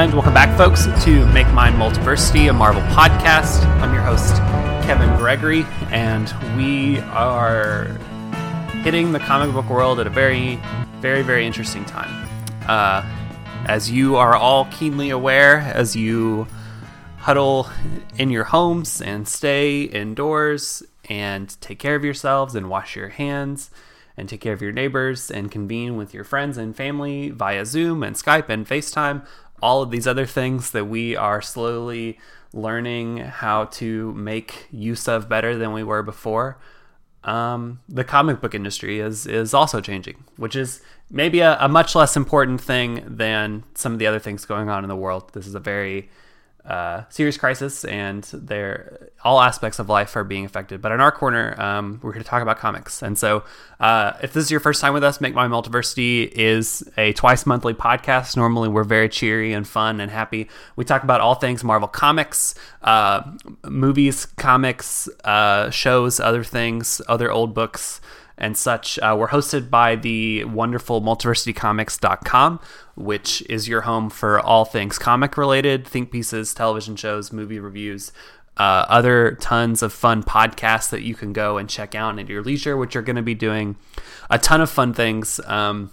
And welcome back, folks, to Make Mine Multiversity, a Marvel podcast. I'm your host, Kevin Gregory, and we are hitting the comic book world at a very, very, very interesting time. Uh, as you are all keenly aware, as you huddle in your homes and stay indoors and take care of yourselves and wash your hands and take care of your neighbors and convene with your friends and family via Zoom and Skype and FaceTime all of these other things that we are slowly learning how to make use of better than we were before. Um, the comic book industry is is also changing, which is maybe a, a much less important thing than some of the other things going on in the world. This is a very uh, serious crisis, and there all aspects of life are being affected. But in our corner, um, we're here to talk about comics. And so, uh, if this is your first time with us, Make My Multiversity is a twice monthly podcast. Normally, we're very cheery and fun and happy. We talk about all things Marvel comics, uh, movies, comics, uh, shows, other things, other old books and such. Uh, we're hosted by the wonderful multiversitycomics.com, which is your home for all things comic related, think pieces, television shows, movie reviews, uh, other tons of fun podcasts that you can go and check out at your leisure, which are going to be doing a ton of fun things. Um,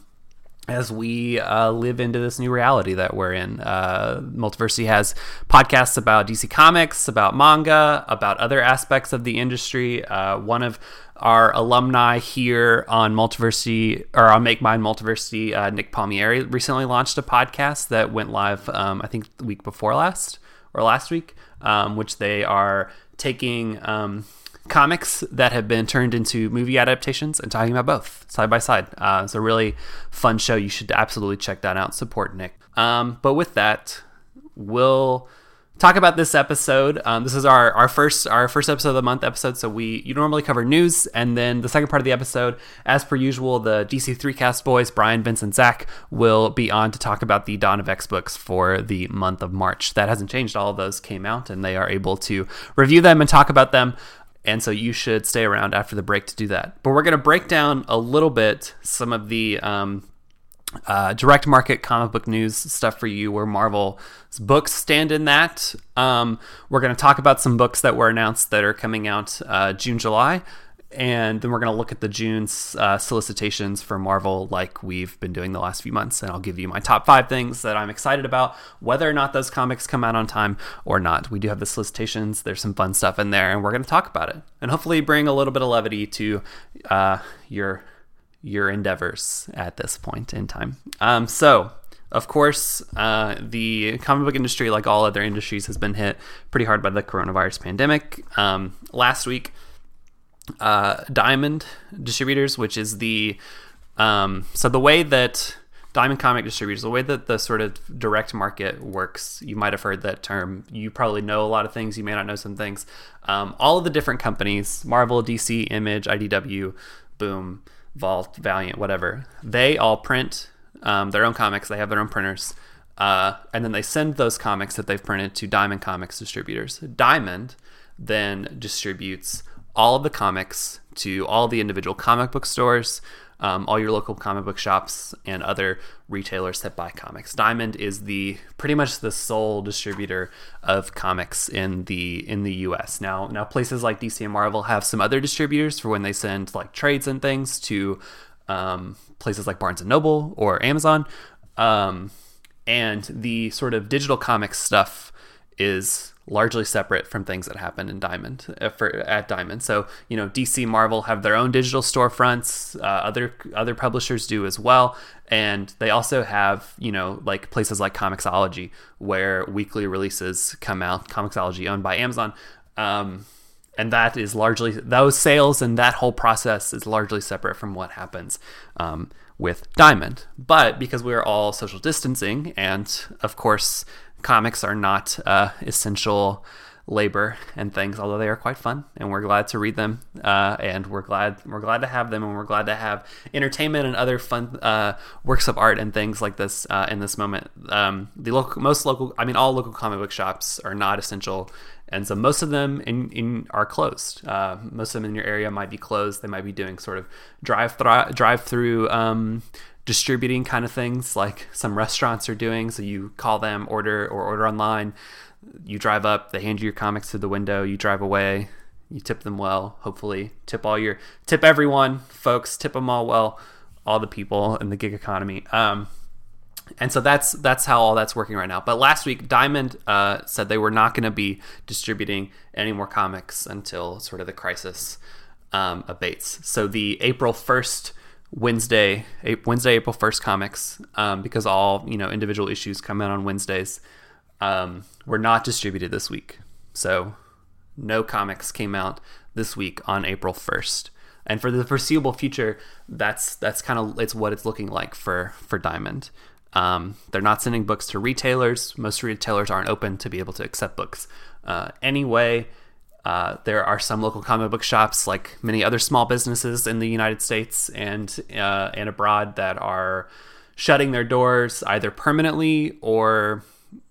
as we uh, live into this new reality that we're in. Uh, Multiversity has podcasts about DC Comics, about manga, about other aspects of the industry. Uh, one of our alumni here on Multiversity or on Make Mine Multiversity, uh, Nick Palmieri, recently launched a podcast that went live, um, I think, the week before last or last week, um, which they are taking um, comics that have been turned into movie adaptations and talking about both side by side. Uh, it's a really fun show. You should absolutely check that out. Support Nick. Um, but with that, we'll talk about this episode. Um, this is our, our first our first episode of the month episode. So we you normally cover news, and then the second part of the episode, as per usual, the DC three cast boys Brian, Vincent, Zach will be on to talk about the Dawn of X books for the month of March. That hasn't changed. All of those came out, and they are able to review them and talk about them. And so you should stay around after the break to do that. But we're going to break down a little bit some of the um, uh, direct market comic book news stuff for you where Marvel's books stand in that. Um, we're going to talk about some books that were announced that are coming out uh, June, July. And then we're going to look at the June uh, solicitations for Marvel, like we've been doing the last few months. And I'll give you my top five things that I'm excited about, whether or not those comics come out on time or not. We do have the solicitations, there's some fun stuff in there, and we're going to talk about it. And hopefully bring a little bit of levity to uh, your your endeavors at this point in time. Um, so, of course, uh, the comic book industry, like all other industries, has been hit pretty hard by the coronavirus pandemic. Um, last week, uh, Diamond Distributors, which is the um, so the way that Diamond Comic Distributors, the way that the sort of direct market works, you might have heard that term. You probably know a lot of things. You may not know some things. Um, all of the different companies, Marvel, DC, Image, IDW, Boom, Vault, Valiant, whatever, they all print um, their own comics. They have their own printers. Uh, and then they send those comics that they've printed to Diamond Comics distributors. Diamond then distributes all of the comics to all the individual comic book stores, um, all your local comic book shops, and other retailers that buy comics. Diamond is the pretty much the sole distributor of comics in the in the U.S. Now, now places like DC and Marvel have some other distributors for when they send like trades and things to um, places like Barnes and Noble or Amazon. Um, and the sort of digital comics stuff is largely separate from things that happen in Diamond uh, for, at Diamond. So you know, DC, Marvel have their own digital storefronts. Uh, other other publishers do as well, and they also have you know like places like Comixology where weekly releases come out. Comixology owned by Amazon. Um, and that is largely those sales and that whole process is largely separate from what happens um, with Diamond. But because we are all social distancing, and of course comics are not uh, essential labor and things, although they are quite fun, and we're glad to read them, uh, and we're glad we're glad to have them, and we're glad to have entertainment and other fun uh, works of art and things like this uh, in this moment. Um, the local, most local, I mean, all local comic book shops are not essential, and so most of them in, in are closed. Uh, most of them in your area might be closed. They might be doing sort of drive drive through. Um, distributing kind of things like some restaurants are doing so you call them order or order online you drive up, they hand you your comics through the window, you drive away, you tip them well, hopefully. Tip all your tip everyone, folks, tip them all well, all the people in the gig economy. Um, and so that's that's how all that's working right now. But last week, Diamond uh, said they were not going to be distributing any more comics until sort of the crisis um, abates. So the April first Wednesday, Wednesday, April first comics, um, because all you know individual issues come out on Wednesdays um, were not distributed this week. So no comics came out this week on April 1st. And for the foreseeable future, that's that's kind of it's what it's looking like for for Diamond. Um, they're not sending books to retailers. Most retailers aren't open to be able to accept books. Uh, anyway, uh, there are some local comic book shops, like many other small businesses in the United States and uh, and abroad, that are shutting their doors either permanently or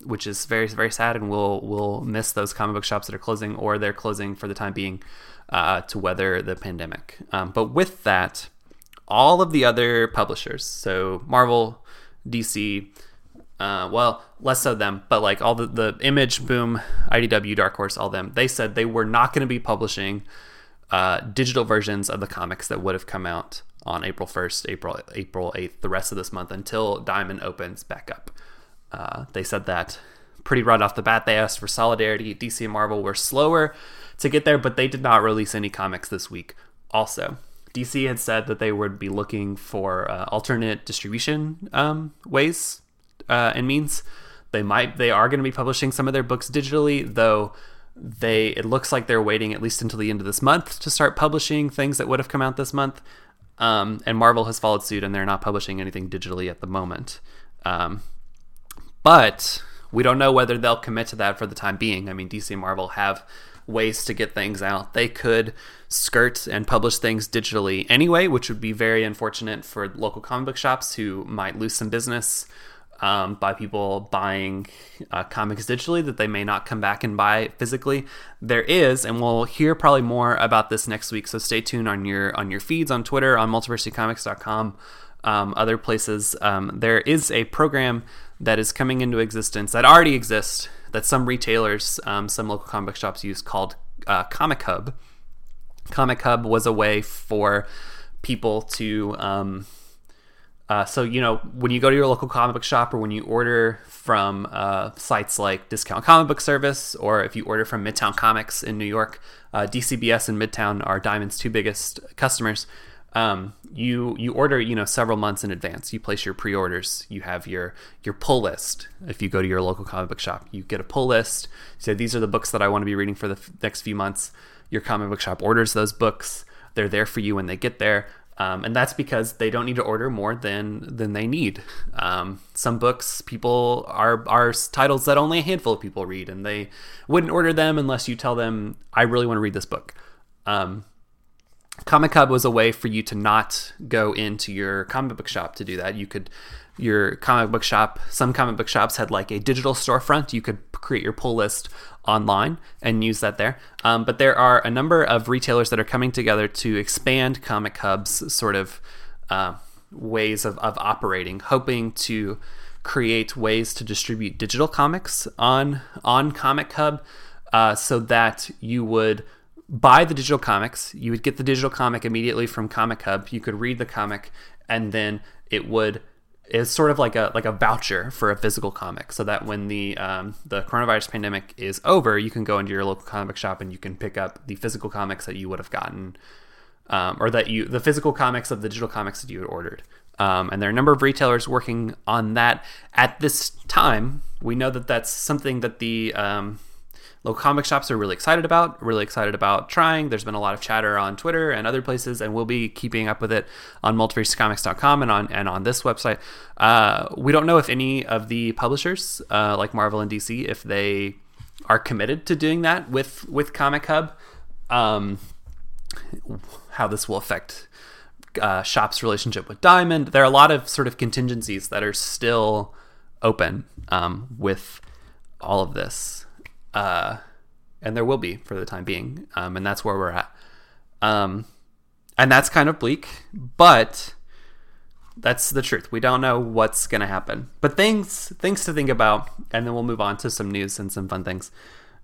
which is very very sad, and we'll we'll miss those comic book shops that are closing or they're closing for the time being uh, to weather the pandemic. Um, but with that, all of the other publishers, so Marvel, DC, uh, well, less so them, but like all the, the Image, Boom, IDW, Dark Horse, all them, they said they were not going to be publishing uh, digital versions of the comics that would have come out on April 1st, April April 8th, the rest of this month until Diamond opens back up. Uh, they said that pretty right off the bat. They asked for solidarity. DC and Marvel were slower to get there, but they did not release any comics this week. Also, DC had said that they would be looking for uh, alternate distribution um, ways uh, and means. They might, they are going to be publishing some of their books digitally, though. They, it looks like they're waiting at least until the end of this month to start publishing things that would have come out this month. Um, and Marvel has followed suit, and they're not publishing anything digitally at the moment. Um, but we don't know whether they'll commit to that for the time being. I mean, DC and Marvel have ways to get things out. They could skirt and publish things digitally anyway, which would be very unfortunate for local comic book shops who might lose some business um, by people buying uh, comics digitally that they may not come back and buy physically. There is, and we'll hear probably more about this next week. So stay tuned on your on your feeds on Twitter, on multiversitycomics.com, um, other places. Um, there is a program that is coming into existence that already exists that some retailers, um, some local comic book shops use called uh, Comic Hub. Comic Hub was a way for people to. Uh, so you know when you go to your local comic book shop or when you order from uh, sites like Discount Comic Book Service or if you order from Midtown Comics in New York, uh, DCBS and Midtown are Diamond's two biggest customers um, you you order you know several months in advance. You place your pre-orders. You have your your pull list. If you go to your local comic book shop, you get a pull list. So these are the books that I want to be reading for the f- next few months. Your comic book shop orders those books. They're there for you when they get there. Um, and that's because they don't need to order more than than they need. Um, some books people are are titles that only a handful of people read, and they wouldn't order them unless you tell them, "I really want to read this book." Um, Comic Hub was a way for you to not go into your comic book shop to do that. You could, your comic book shop, some comic book shops had like a digital storefront. You could create your pull list online and use that there. Um, but there are a number of retailers that are coming together to expand Comic Hub's sort of uh, ways of, of operating, hoping to create ways to distribute digital comics on on Comic Hub, uh, so that you would buy the digital comics. You would get the digital comic immediately from Comic Hub. You could read the comic, and then it would it's sort of like a like a voucher for a physical comic, so that when the um, the coronavirus pandemic is over, you can go into your local comic shop and you can pick up the physical comics that you would have gotten, um, or that you the physical comics of the digital comics that you had ordered. Um, and there are a number of retailers working on that at this time. We know that that's something that the um, local comic shops are really excited about, really excited about trying. There's been a lot of chatter on Twitter and other places, and we'll be keeping up with it on multiversitycomics.com and on and on this website. Uh, we don't know if any of the publishers, uh, like Marvel and DC, if they are committed to doing that with with Comic Hub. Um, how this will affect uh, Shop's relationship with Diamond. There are a lot of sort of contingencies that are still open um, with all of this, uh, and there will be for the time being, um, and that's where we're at. Um, and that's kind of bleak, but that's the truth. We don't know what's going to happen, but things things to think about, and then we'll move on to some news and some fun things.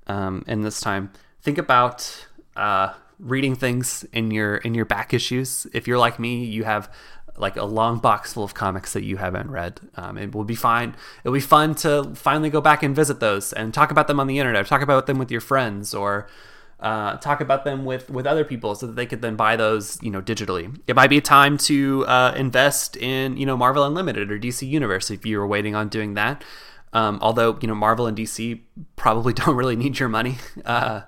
Um, in this time, think about uh, reading things in your in your back issues. If you're like me, you have like a long box full of comics that you haven't read. Um, it will be fine. It'll be fun to finally go back and visit those and talk about them on the internet. Talk about them with your friends or uh, talk about them with with other people so that they could then buy those you know digitally. It might be time to uh, invest in you know Marvel Unlimited or DC Universe if you were waiting on doing that. Um, although you know Marvel and DC probably don't really need your money uh,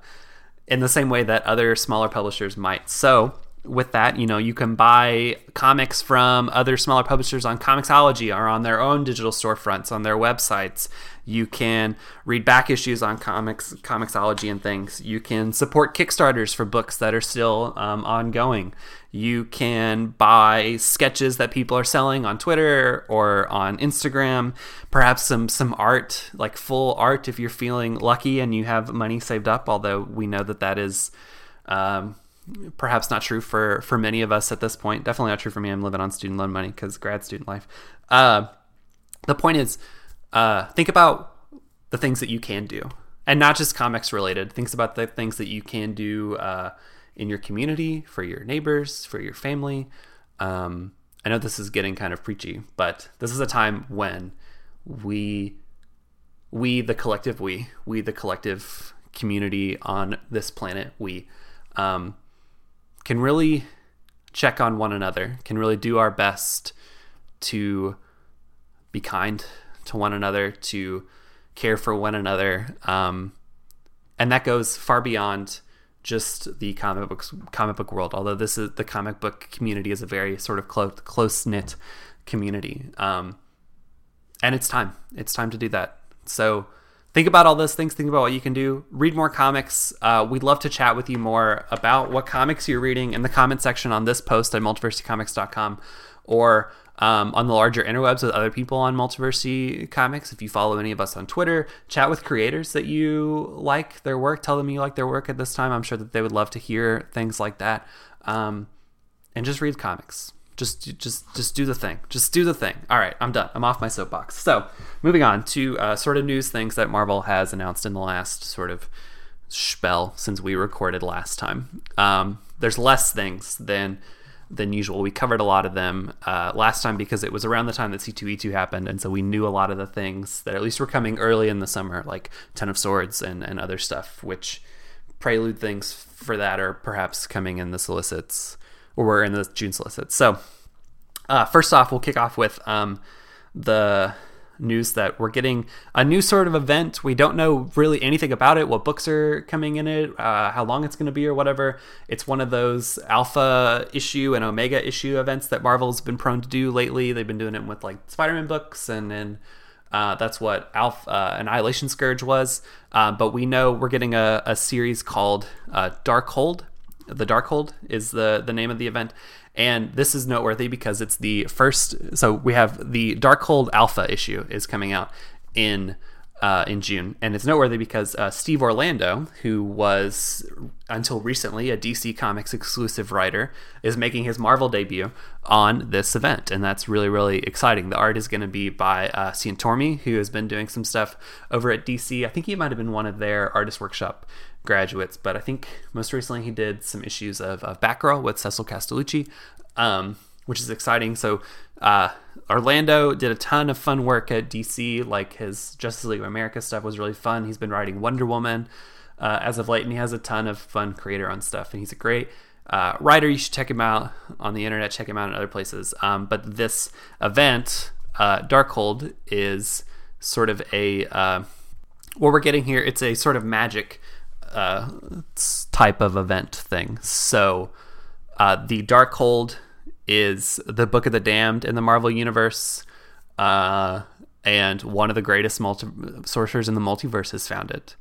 in the same way that other smaller publishers might. So with that, you know, you can buy comics from other smaller publishers on Comixology or on their own digital storefronts on their websites. You can read back issues on comics, Comixology and things. You can support Kickstarters for books that are still um, ongoing. You can buy sketches that people are selling on Twitter or on Instagram. Perhaps some some art, like full art, if you're feeling lucky and you have money saved up. Although we know that that is. Um, perhaps not true for for many of us at this point. Definitely not true for me. I'm living on student loan money because grad student life. Uh, the point is, uh, think about the things that you can do, and not just comics related. Think about the things that you can do uh, in your community, for your neighbors, for your family. Um, I know this is getting kind of preachy, but this is a time when we, we the collective we, we the collective community on this planet, we um, can really check on one another, can really do our best to be kind to one another, to care for one another. Um, and that goes far beyond just the comic books comic book world although this is the comic book community is a very sort of close close knit community. Um, and it's time. It's time to do that. So think about all those things. Think about what you can do. Read more comics. Uh, we'd love to chat with you more about what comics you're reading in the comment section on this post at multiversitycomics.com or um, on the larger interwebs with other people on multiversity comics. If you follow any of us on twitter chat with creators that you like their work. Tell them you like their work at this time. I'm sure that they would love to hear things like that. Um, and just read comics just just just do the thing. Just do the thing. All right i'm done. I'm off my soapbox. So moving on to uh, sort of news things that marvel has announced in the last sort of spell since we recorded last time. Um, there's less things than than usual. We covered a lot of them uh, last time because it was around the time that c2e2 happened and so we knew a lot of the things that at least were coming early in the summer like ten of swords and, and other stuff which prelude things for that are perhaps coming in the solicits or we're in the June solicits. So, uh, first off, we'll kick off with um, the news that we're getting a new sort of event. We don't know really anything about it, what books are coming in it, uh, how long it's going to be, or whatever. It's one of those alpha issue and omega issue events that Marvel's been prone to do lately. They've been doing it with like Spider Man books, and then uh, that's what Alpha uh, Annihilation Scourge was. Uh, but we know we're getting a, a series called uh, Darkhold the Darkhold is the the name of the event, and this is noteworthy because it's the first. So we have the Darkhold Alpha issue is coming out in uh, in June, and it's noteworthy because uh, Steve Orlando, who was until recently a DC Comics exclusive writer, is making his Marvel debut on this event, and that's really really exciting. The art is going to be by uh, Cian Tormey, who has been doing some stuff over at DC. I think he might have been one of their artist workshop graduates, but I think most recently he did some issues of, of Batgirl with Cecil Castellucci, um, which is exciting. So uh, Orlando did a ton of fun work at DC, like his Justice League of America stuff was really fun. He's been writing Wonder Woman uh, as of late, and he has a ton of fun creator on stuff, and he's a great uh, writer. You should check him out on the internet, check him out in other places. Um, but this event, uh, Darkhold, is sort of a uh, what we're getting here. It's a sort of magic uh, type of event thing. So uh, the Darkhold is the Book of the Damned in the Marvel universe, uh, and one of the greatest multi- sorcerers in the multiverse has found it.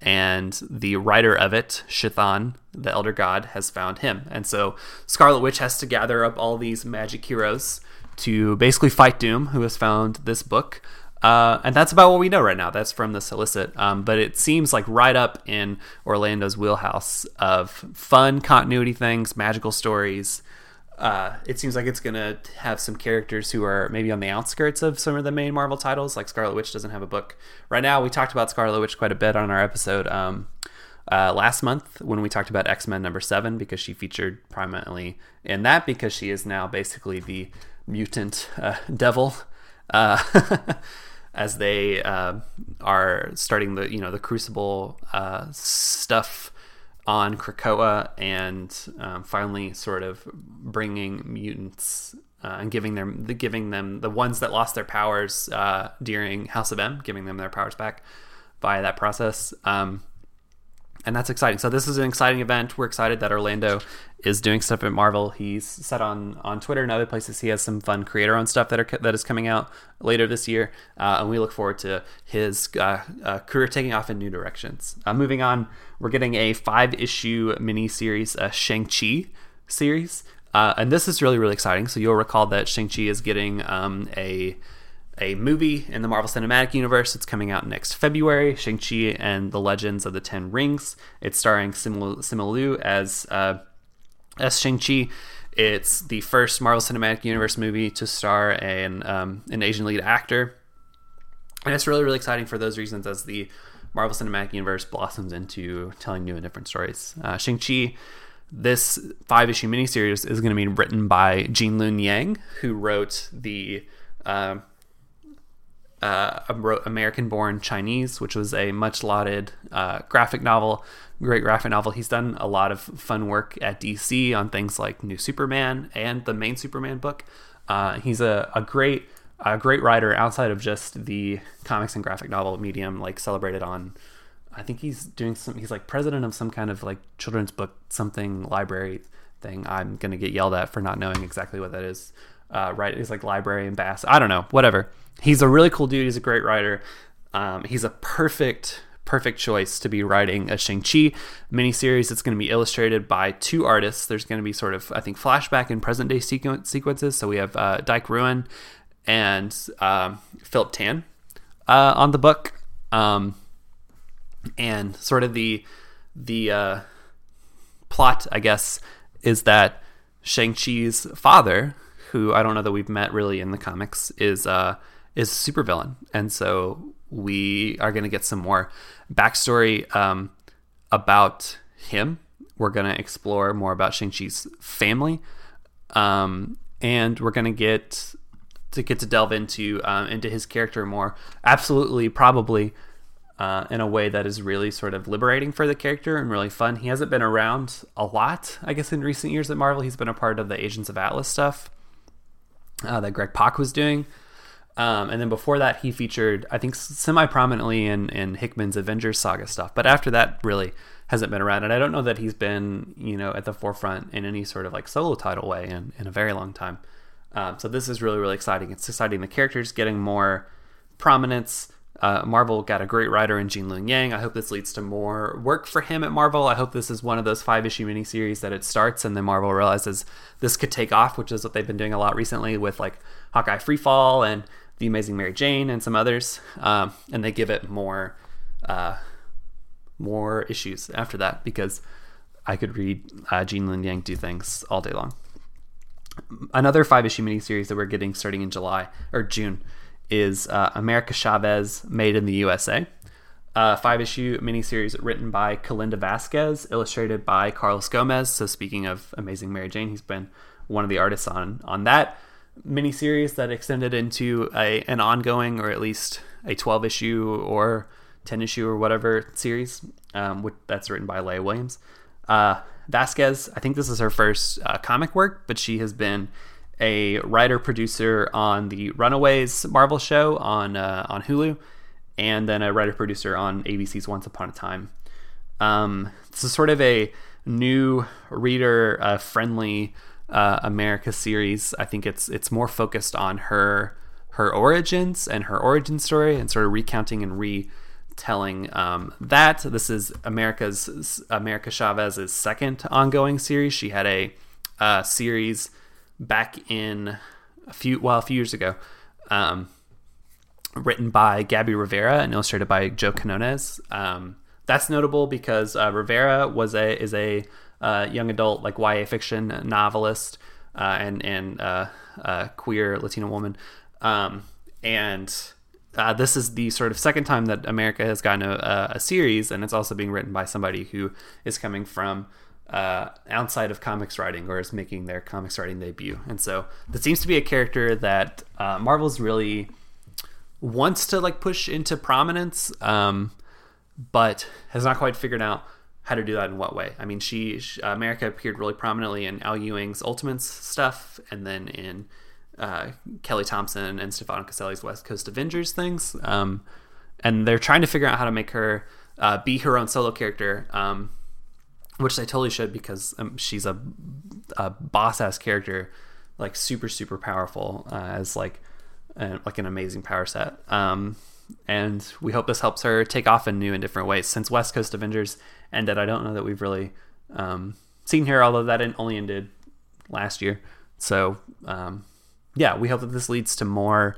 and the writer of it, Chthon, the Elder God, has found him. And so Scarlet Witch has to gather up all these magic heroes to basically fight Doom, who has found this book. Uh, and that's about what we know right now. That's from the solicit. Um, but it seems like right up in Orlando's wheelhouse of fun continuity things, magical stories, uh, it seems like it's going to have some characters who are maybe on the outskirts of some of the main Marvel titles. Like Scarlet Witch doesn't have a book right now. We talked about Scarlet Witch quite a bit on our episode um, uh, last month when we talked about X Men number seven because she featured prominently in that because she is now basically the mutant uh, devil. As they uh, are starting the you know the Crucible uh, stuff on Krakoa and um, finally sort of bringing mutants uh, and giving them the giving them the ones that lost their powers uh, during House of M, giving them their powers back by that process. Um, and that's exciting. So this is an exciting event. We're excited that Orlando is doing stuff at Marvel. He's said on on Twitter and other places he has some fun creator-owned stuff that are that is coming out later this year, uh, and we look forward to his uh, uh, career taking off in new directions. Uh, moving on, we're getting a five-issue mini series, a Shang Chi series, uh, and this is really really exciting. So you'll recall that Shang Chi is getting um, a a movie in the Marvel Cinematic Universe. It's coming out next February. Shang-Chi and the Legends of the Ten Rings. It's starring Simu Liu as, uh, as Shang-Chi. It's the first Marvel Cinematic Universe movie to star an, um, an Asian lead actor. And it's really, really exciting for those reasons as the Marvel Cinematic Universe blossoms into telling new and different stories. Uh, Shang-Chi, this five issue miniseries, is going to be written by Gene Luen Yang, who wrote the. Uh, uh, American Born Chinese, which was a much lauded uh, graphic novel, great graphic novel. He's done a lot of fun work at DC on things like New Superman and the main Superman book. Uh, he's a, a great a great writer outside of just the comics and graphic novel medium, like celebrated on. I think he's doing some. He's like president of some kind of like children's book something library thing. I'm gonna get yelled at for not knowing exactly what that is. Uh, right? He's like library bass. I don't know. Whatever he's a really cool dude. He's a great writer. Um, he's a perfect perfect choice to be writing a Shang-Chi miniseries. It's going to be illustrated by two artists. There's going to be sort of, I think, flashback and present day sequ- sequences. So we have uh, Dike Ruan and um, Philip Tan uh, on the book. Um, and sort of the, the uh, plot, I guess, is that Shang-Chi's father, who I don't know that we've met really in the comics, is uh, is a supervillain, and so we are going to get some more backstory um, about him. We're going to explore more about Shang Chi's family, um, and we're going to get to get to delve into um, into his character more. Absolutely, probably. Uh, in a way that is really sort of liberating for the character and really fun. He hasn't been around a lot, I guess, in recent years at Marvel. He's been a part of the Agents of Atlas stuff uh, that Greg Pak was doing. Um, and then before that, he featured, I think, semi prominently in, in Hickman's Avengers saga stuff. But after that, really hasn't been around. And I don't know that he's been, you know, at the forefront in any sort of like solo title way in, in a very long time. Um, so this is really, really exciting. It's exciting. The characters getting more prominence. Uh, Marvel got a great writer in Gene Luen Yang. I hope this leads to more work for him at Marvel. I hope this is one of those five issue miniseries that it starts and then Marvel realizes this could take off, which is what they've been doing a lot recently with like Hawkeye Freefall and the Amazing Mary Jane and some others, um, and they give it more uh, more issues after that because I could read uh, Gene Luen Yang do things all day long. Another five issue miniseries that we're getting starting in July or June is uh, America Chavez Made in the USA. Five issue miniseries written by Kalinda Vazquez, illustrated by Carlos Gomez. So, speaking of Amazing Mary Jane, he's been one of the artists on on that miniseries that extended into a an ongoing or at least a 12 issue or 10 issue or whatever series um, which, that's written by Leah Williams. Uh, Vazquez, I think this is her first uh, comic work, but she has been a writer producer on the Runaways Marvel show on uh, on Hulu, and then a writer producer on ABC's Once Upon a Time. Um, this is sort of a new reader uh, friendly uh, America series. I think it's it's more focused on her her origins and her origin story, and sort of recounting and retelling um, that this is America's America Chavez's second ongoing series. She had a series back in a few well a few years ago, um, written by Gabby Rivera and illustrated by Joe Quinones. Um, that's notable because uh, Rivera was a is a uh, young adult like YA fiction novelist uh, and and uh, queer Latina woman, um, and uh, this is the sort of second time that America has gotten a, a, series, and it's also being written by somebody who is coming from uh, outside of comics writing or is making their comics writing debut. And so that seems to be a character that uh, Marvel's really wants to like push into prominence, um, but has not quite figured out how to do that in what way. I mean, she, she America appeared really prominently in Al Ewing's Ultimates stuff, and then in uh, Kelly Thompson and Stefano Caselli's West Coast Avengers things. Um, and they're trying to figure out how to make her uh, be her own solo character, um, which they totally should because um, she's a, a boss ass character, like super super powerful uh, as like like an amazing power set. And we hope this helps her take off in new and different ways. Since West Coast Avengers ended, I don't know that we've really um, seen her, although that only ended last year. So um, yeah, we hope that this leads to more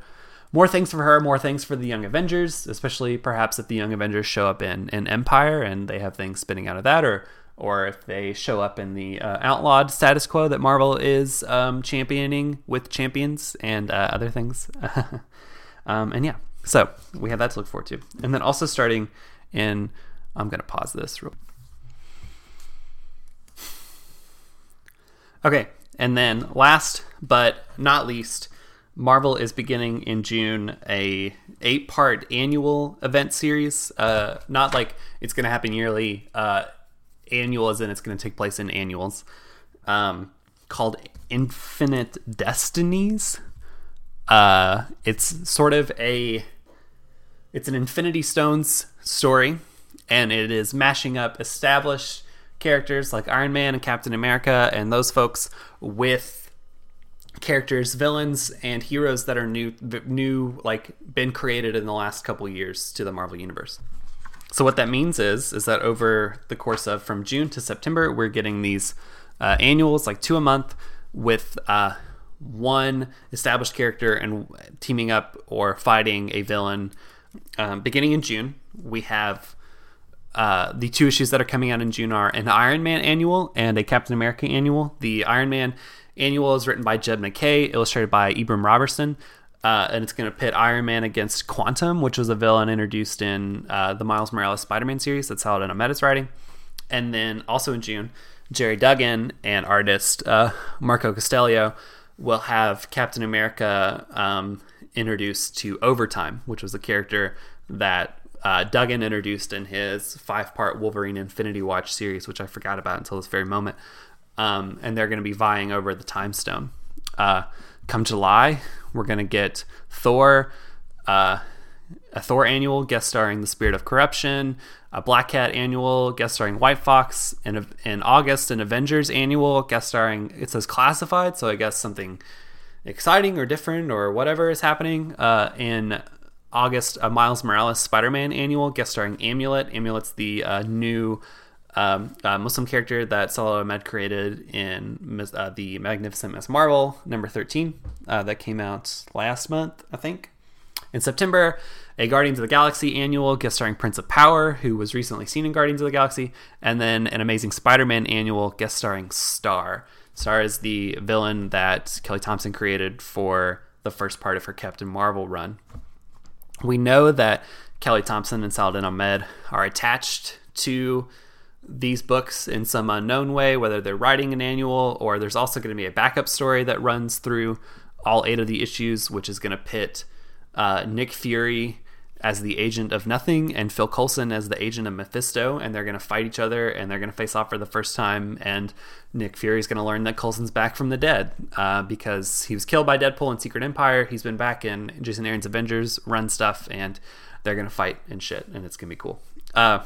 more things for her, more things for the Young Avengers, especially perhaps if the Young Avengers show up in, in Empire and they have things spinning out of that, or or if they show up in the uh, outlawed status quo that Marvel is um, championing with champions and uh, other things. um, and yeah, so we have that to look forward to. And then also starting in, I'm going to pause this real Okay, and then last but not least, Marvel is beginning in June a eight part annual event series. Uh, not like it's going to happen yearly. Uh, annual as in it's going to take place in annuals. Um, called Infinite Destinies. Uh, it's sort of a it's an Infinity Stones story, and it is mashing up established characters like Iron Man and Captain America and those folks with characters, villains, and heroes that are new, new like been created in the last couple years to the Marvel universe. So what that means is is that over the course of from June to September, we're getting these uh, annuals, like two a month, with uh, one established character and teaming up or fighting a villain. Um, beginning in June, we have uh, the two issues that are coming out in June are an Iron Man annual and a Captain America annual. The Iron Man annual is written by Jed MacKay, illustrated by Abram Robertson. Uh, and it's going to pit Iron Man against Quantum, which was a villain introduced in uh, the Miles Morales Spider Man series that's that Saladin Ahmed is writing. And then also in June, Gerry Duggan and artist uh, Marco Castiello will have Captain America um, introduced to Overtime, which was a character that uh, Duggan introduced in his five part Wolverine Infinity Watch series, which I forgot about until this very moment. Um, and they're going to be vying over the Time Stone. Uh, come July, we're going to get Thor, uh, a Thor annual guest starring the Spirit of Corruption, a Black Cat annual guest starring White Fox, and in August, an Avengers annual guest starring, it says classified, so I guess something exciting or different or whatever is happening. Uh, in August, a Miles Morales Spider Man annual guest starring Amulet. Amulet's the uh, new um, uh, Muslim character that Salah Ahmed created in uh, the Magnificent Miss Marvel number 13 uh, that came out last month, I think. In September, a Guardians of the Galaxy annual guest starring Prince of Power, who was recently seen in Guardians of the Galaxy, and then an Amazing Spider Man annual guest starring Star. Star is the villain that Kelly Thompson created for the first part of her Captain Marvel run. We know that Kelly Thompson and Saladin Ahmed are attached to these books in some unknown way, whether they're writing an annual or there's also going to be a backup story that runs through all eight of the issues, which is going to pit uh, Nick Fury as the agent of nothing and Phil Coulson as the agent of Mephisto, and they're going to fight each other and they're going to face off for the first time. And Nick Fury is going to learn that Coulson's back from the dead uh, because he was killed by Deadpool in Secret Empire. He's been back in Jason Aaron's Avengers run stuff, and they're going to fight and shit, and it's going to be cool. Uh,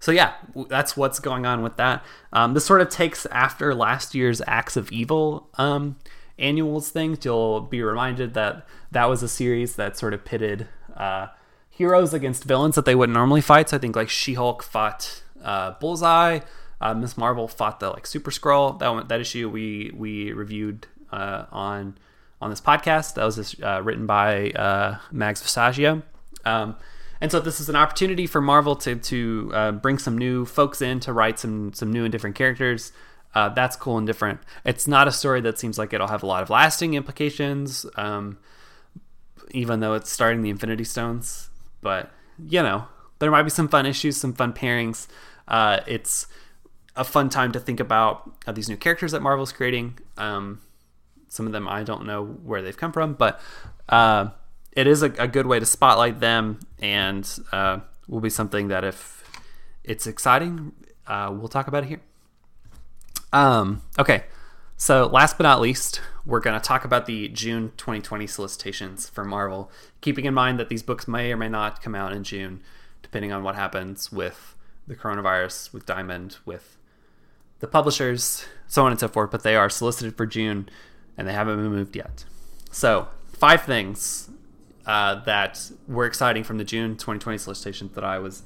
so yeah, that's what's going on with that. Um, this sort of takes after last year's Acts of Evil um, annuals thing. You'll be reminded that that was a series that sort of pitted uh, heroes against villains that they wouldn't normally fight. So I think like She Hulk fought uh, Bullseye. Uh, Miss Marvel fought the like Super Skrull. That one, that issue we we reviewed uh, on on this podcast. That was uh, written by uh, Mags Visaggio. Um, and so this is an opportunity for Marvel to to uh, bring some new folks in to write some some new and different characters. Uh, that's cool and different. It's not a story that seems like it'll have a lot of lasting implications, um, even though it's starting the Infinity Stones. But you know, there might be some fun issues, some fun pairings. Uh, it's a fun time to think about uh, these new characters that Marvel's creating. Um, some of them I don't know where they've come from, but uh, it is a, a, good way to spotlight them, and uh, will be something that if it's exciting, uh, we'll talk about it here. Um, okay, so last but not least, we're going to talk about the June 2020 solicitations for Marvel, keeping in mind that these books may or may not come out in June, depending on what happens with the coronavirus, with Diamond, with the publishers, so on and so forth. But they are solicited for June and they haven't been moved yet. So, five things uh, that were exciting from the June 2020 solicitations that I was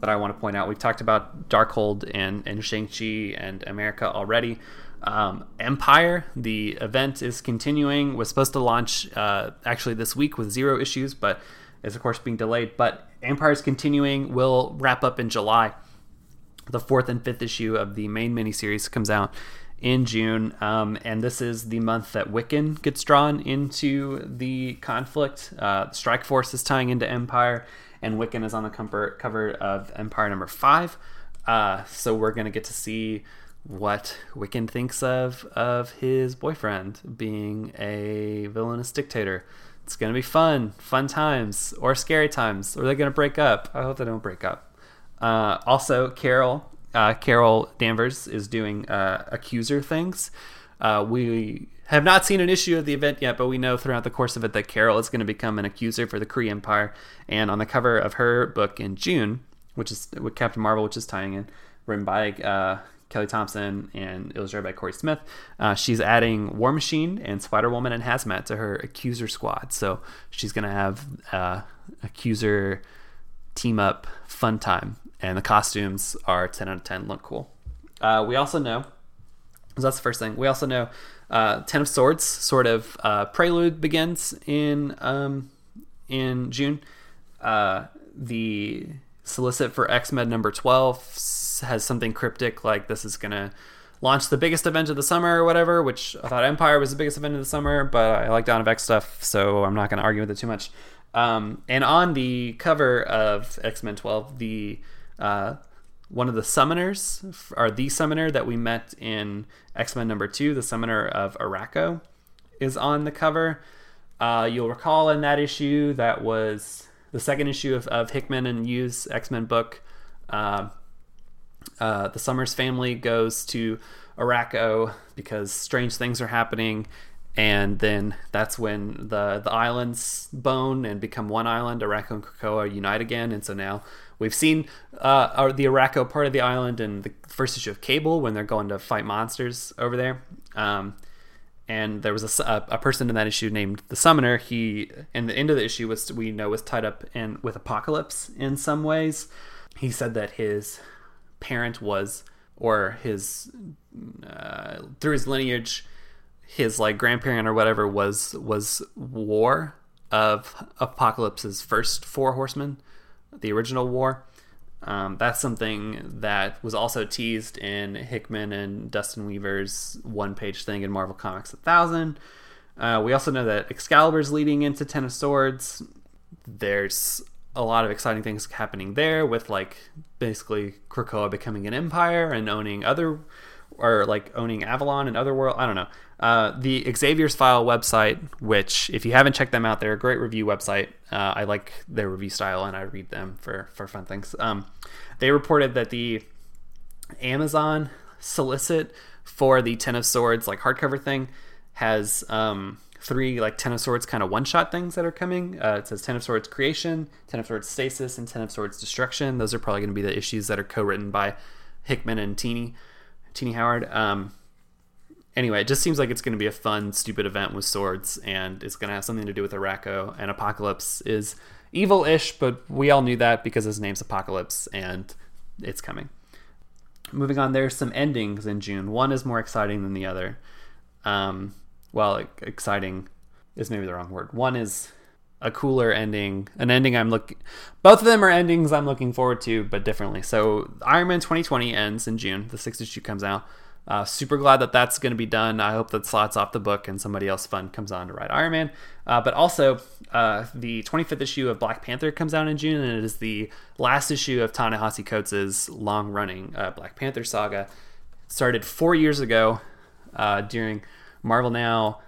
that I want to point out. We've talked about Darkhold and and Shang-Chi and America already. Um, Empire, the event is continuing. Was supposed to launch uh, actually this week with zero issues, but is of course being delayed. But Empire is continuing. Will wrap up in July. The fourth and fifth issue of the main miniseries comes out in June, um, and this is the month that Wiccan gets drawn into the conflict. Uh, Strike Force is tying into Empire, and Wiccan is on the cover, cover of Empire number five. Uh, so we're gonna get to see what Wiccan thinks of of his boyfriend being a villainous dictator. It's gonna be fun, fun times, or scary times. Or they're gonna break up. I hope they don't break up. Uh, also, Carol uh, Carol Danvers is doing uh, accuser things. Uh, we have not seen an issue of the event yet, but we know throughout the course of it that Carol is going to become an accuser for the Kree Empire. And on the cover of her book in June, which is with Captain Marvel, which is tying in, written by Kelly Thompson and illustrated by Cory Smith, uh, she's adding War Machine and Spider Woman and Hazmat to her accuser squad. So she's going to have uh, accuser team up fun time. And the costumes are 10 out of 10 look cool. Uh, we also know so that's the first thing. We also know uh, 10 of swords sort of uh, prelude begins in um, in june. Uh, the solicit for x-men number 12 has something cryptic like this is gonna launch the biggest event of the summer or whatever which i thought empire was the biggest event of the summer but i like Dawn of X stuff so i'm not gonna argue with it too much um, and on the cover of x-men 12 the uh, one of the summoners, or the summoner that we met in X Men number two, the summoner of Arakko, is on the cover. Uh, you'll recall in that issue that was the second issue of, of Hickman and Yu's X Men book. Uh, uh, the Summers family goes to Arakko because strange things are happening, and then that's when the the islands bone and become one island. Arakko and Krakoa unite again, and so now We've seen uh, the Arakko part of the island in the first issue of Cable when they're going to fight monsters over there. Um, and there was a, a, person in that issue named the Summoner. He, and the end of the issue was we know was tied up in with Apocalypse in some ways. He said that his parent was, or his uh, through his lineage, his like grandparent or whatever was was War of Apocalypse's first four horsemen the original war. Um, that's something that was also teased in Hickman and Dustin Weaver's one page thing in Marvel Comics 1000. Uh, we also know that Excalibur's leading into Ten of Swords. There's a lot of exciting things happening there with like basically Krakoa becoming an empire and owning other or like owning Avalon and other world. I don't know. Uh, the Xavier's File website, which if you haven't checked them out, they're a great review website. Uh, I like their review style and I read them for for fun things. Um, they reported that the Amazon solicit for the Ten of Swords like hardcover thing has um, three like Ten of Swords kind of one shot things that are coming. Uh, it says Ten of Swords Creation, Ten of Swords Stasis, and Ten of Swords Destruction. Those are probably going to be the issues that are co-written by Hickman and Tini, Tini Howard. Um, anyway, it just seems like it's going to be a fun, stupid event with swords, and it's going to have something to do with Arakko And Apocalypse is evil-ish, but we all knew that because his name's Apocalypse and it's coming. Moving on, there's some endings in June. One is more exciting than the other. Um, well, exciting is maybe the wrong word. One is a cooler ending, an ending I'm looking. Both of them are endings I'm looking forward to, but differently. So Iron Man 2020 ends in June. The sixth issue comes out. Uh, super glad that that's going to be done. I hope that slots off the book and somebody else fun comes on to write Iron Man. Uh, but also, uh, the 25th issue of Black Panther comes out in June, and it is the last issue of Ta-Nehisi Coates' long-running uh, Black Panther saga. Started four years ago uh, during Marvel Now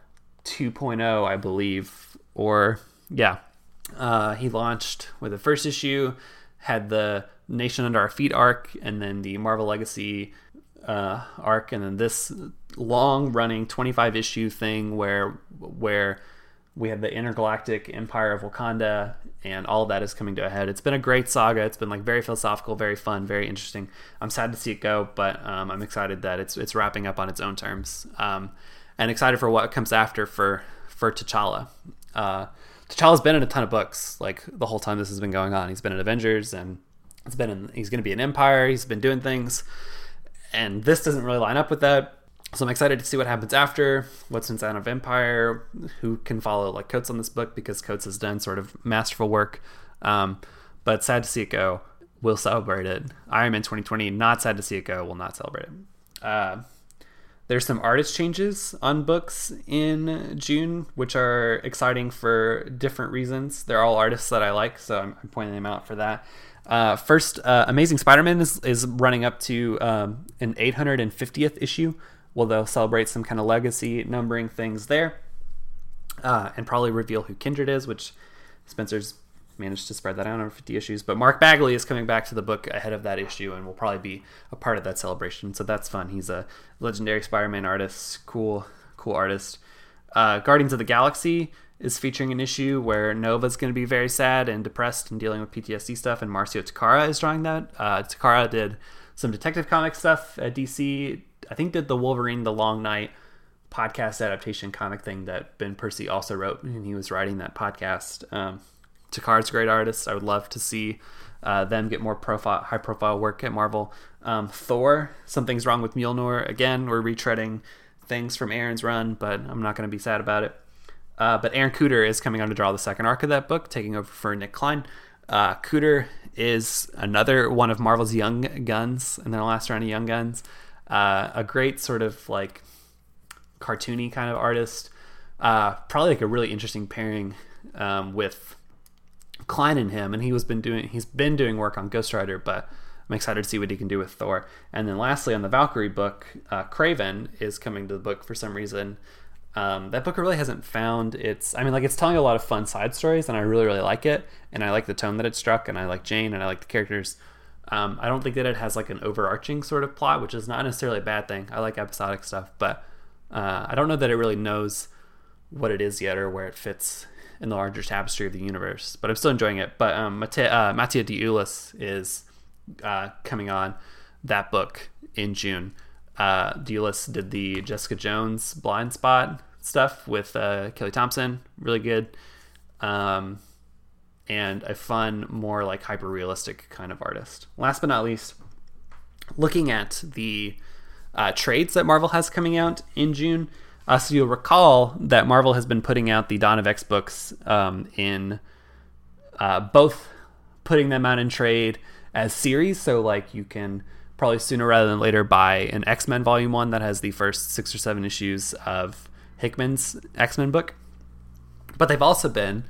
2.0, I believe, or yeah, uh, he launched with the first issue, had the Nation Under Our Feet arc, and then the Marvel Legacy uh, arc, and then this long running 25 issue thing where where we have the intergalactic empire of Wakanda, and all that is coming to a head. It's been a great saga. It's been like very philosophical, very fun, very interesting. I'm sad to see it go, but um, I'm excited that it's it's wrapping up on its own terms, um, and excited for what comes after for for T'Challa. Uh, T'Challa's been in a ton of books like the whole time this has been going on. He's been in Avengers, and it's been in, he's going to be in Empire. He's been doing things and this doesn't really line up with that. So I'm excited to see what happens after, what's inside of Empire, who can follow like Coates on this book because Coates has done sort of masterful work. Um, but sad to see it go. We'll celebrate it. Iron Man 2020, not sad to see it go. We'll not celebrate it. Uh, there's some artist changes on books in June, which are exciting for different reasons. They're all artists that I like, so I'm, I'm pointing them out for that. Uh, first, uh, Amazing Spider-Man is, is running up to um, an 850th issue. Well, they'll celebrate some kind of legacy numbering things there, uh, and probably reveal who Kindred is, which Spencer's managed to spread that out over 50 issues. But Mark Bagley is coming back to the book ahead of that issue, and will probably be a part of that celebration. So that's fun. He's a legendary Spider-Man artist, cool, cool artist. Uh, Guardians of the Galaxy is featuring an issue where Nova's going to be very sad and depressed and dealing with PTSD stuff, and Marcio Takara is drawing that. Uh, Takara did some Detective Comics stuff at DC. I think did the Wolverine The Long Night podcast adaptation comic thing that Ben Percy also wrote, and he was writing that podcast. Um, Takara's a great artist. I would love to see uh, them get more profile, high profile work at Marvel. Um, Thor, something's wrong with Mjolnir. Again, we're retreading things from Aaron's run, but I'm not going to be sad about it. Uh, but Aaron Kuder is coming on to draw the second arc of that book, taking over for Nick Klein. Uh, Kuder is another one of Marvel's young guns in their last round of young guns. Uh, a great sort of like cartoony kind of artist. Uh, probably like a really interesting pairing um, with Klein and him, and he was been doing he's been doing work on Ghost Rider, but I'm excited to see what he can do with Thor. And then lastly, on the Valkyrie book, uh, Kraven is coming to the book for some reason. Um, that book really hasn't found its. I mean, like it's telling a lot of fun side stories, and I really, really like it. And I like the tone that it struck, and I like Jane, and I like the characters. Um, I don't think that it has like an overarching sort of plot, which is not necessarily a bad thing. I like episodic stuff, but uh, I don't know that it really knows what it is yet or where it fits in the larger tapestry of the universe. But I'm still enjoying it. But um, Mate- uh, Mattia De Iulis is uh, coming on that book in June uh, De Iulis did the Jessica Jones blind spot stuff with uh, Kelly Thompson, really good, um, and a fun, more like hyper realistic kind of artist. Last but not least, looking at the uh, trades that Marvel has coming out in June. Uh, so you'll recall that Marvel has been putting out the Dawn of X books um, in uh, both putting them out in trade as series, so like you can probably sooner rather than later buy an X Men Volume 1 that has the first six or seven issues of Hickman's X Men book. But they've also been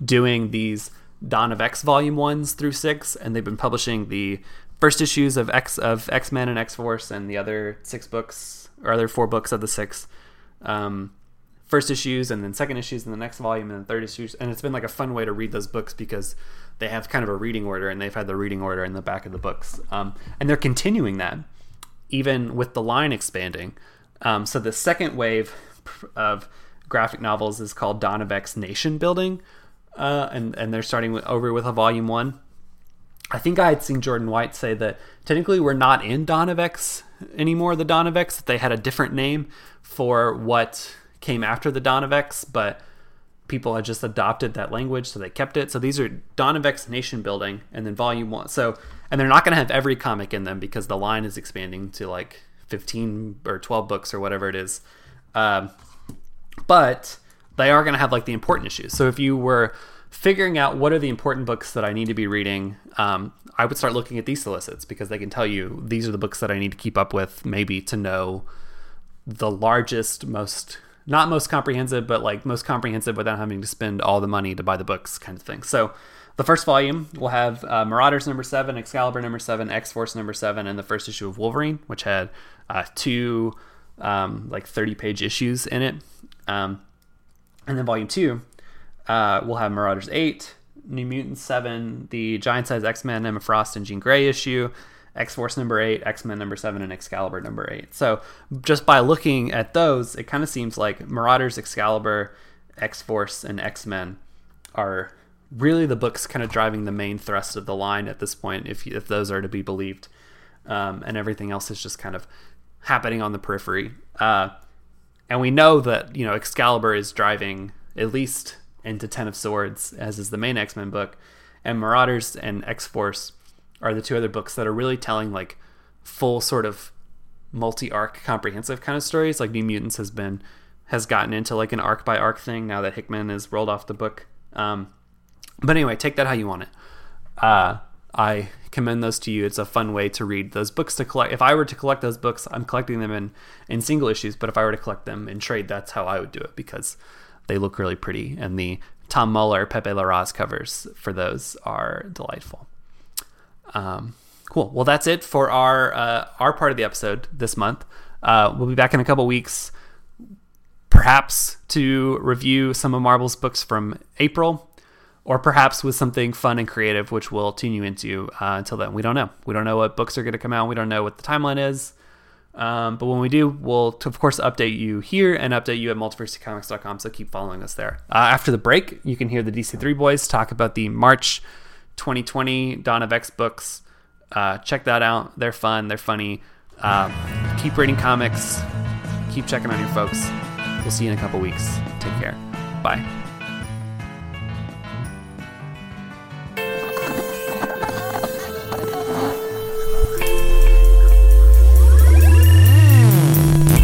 doing these Dawn of X Volume 1s through 6, and they've been publishing the first issues of X of X Men and X Force and the other six books, or other four books of the six. Um, first issues and then second issues in the next volume and then third issues. And it's been like a fun way to read those books because they have kind of a reading order and they've had the reading order in the back of the books. Um, and they're continuing that even with the line expanding. Um, so the second wave of graphic novels is called x nation building uh, and, and they're starting with, over with a volume one. I think i had seen jordan white say that technically we're not in dawn of x anymore the dawn of x that they had a different name for what came after the dawn of x but people had just adopted that language, so they kept it. So these are Dawn of X Nation Building, and then Volume One. So and they're not going to have every comic in them because the line is expanding to like 15 or 12 books or whatever it is. Um, but they are going to have like the important issues. So if you were figuring out what are the important books that I need to be reading, um, I would start looking at these solicits because they can tell you these are the books that I need to keep up with, maybe to know the largest, most not most comprehensive, but like most comprehensive without having to spend all the money to buy the books, kind of thing. So the first volume will have uh, Marauders number seven, Excalibur number seven, X Force number seven, and the first issue of Wolverine, which had uh, two um, like 30 page issues in it. Um, and then volume two uh, we'll have Marauders 8, New Mutants 7, the Giant Size X Men, Emma Frost and Jean Grey issue, X Force number 8, X Men number 7, and Excalibur number 8. So just by looking at those, it kind of seems like Marauders, Excalibur, X Force, and X Men are really the books kind of driving the main thrust of the line at this point, if, if those are to be believed. Um, and everything else is just kind of happening on the periphery. Uh, and we know that, you know, Excalibur is driving at least into Ten of Swords, as is the main X Men book, and Marauders and X Force are the two other books that are really telling like full sort of multi arc comprehensive kind of stories. Like New Mutants has been has gotten into like an arc by arc thing now that Hickman has rolled off the book. Um, but anyway, take that how you want it. Uh, I commend those to you. It's a fun way to read those books to collect. If I were to collect those books, I'm collecting them in in single issues. But if I were to collect them in trade, that's how I would do it because they look really pretty, and the Tom Muller, Pepe Larraz covers for those are delightful. Um, cool. Well, that's it for our uh, our part of the episode this month. Uh, we'll be back in a couple weeks, perhaps to review some of Marvel's books from April, or perhaps with something fun and creative, which we'll tune you into. Uh, until then, we don't know. We don't know what books are going to come out. We don't know what the timeline is. Um, but when we do, we'll of course update you here and update you at multiversitycomics.com. So keep following us there. Uh, after the break, you can hear the DC3 boys talk about the March 2020 Dawn of X books. Uh, check that out. They're fun. They're funny. Um, keep reading comics. Keep checking on your folks. We'll see you in a couple weeks. Take care. Bye.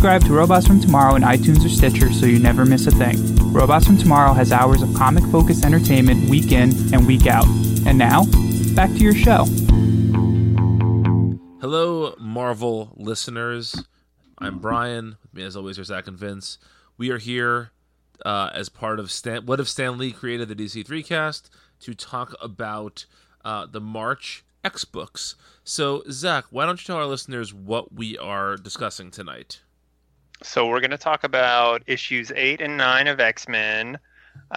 subscribe to Robots from Tomorrow in iTunes or Stitcher so you never miss a thing. Robots from Tomorrow has hours of comic focused entertainment week in and week out. And now, back to your show. Hello, Marvel listeners. I'm Brian. With me, as always, are Zach and Vince. We are here uh, as part of Stan. What if Stan Lee created the DC3 cast to talk about uh, the March X books? So, Zach, why don't you tell our listeners what we are discussing tonight? So, we're going to talk about issues 8 and 9 of X Men.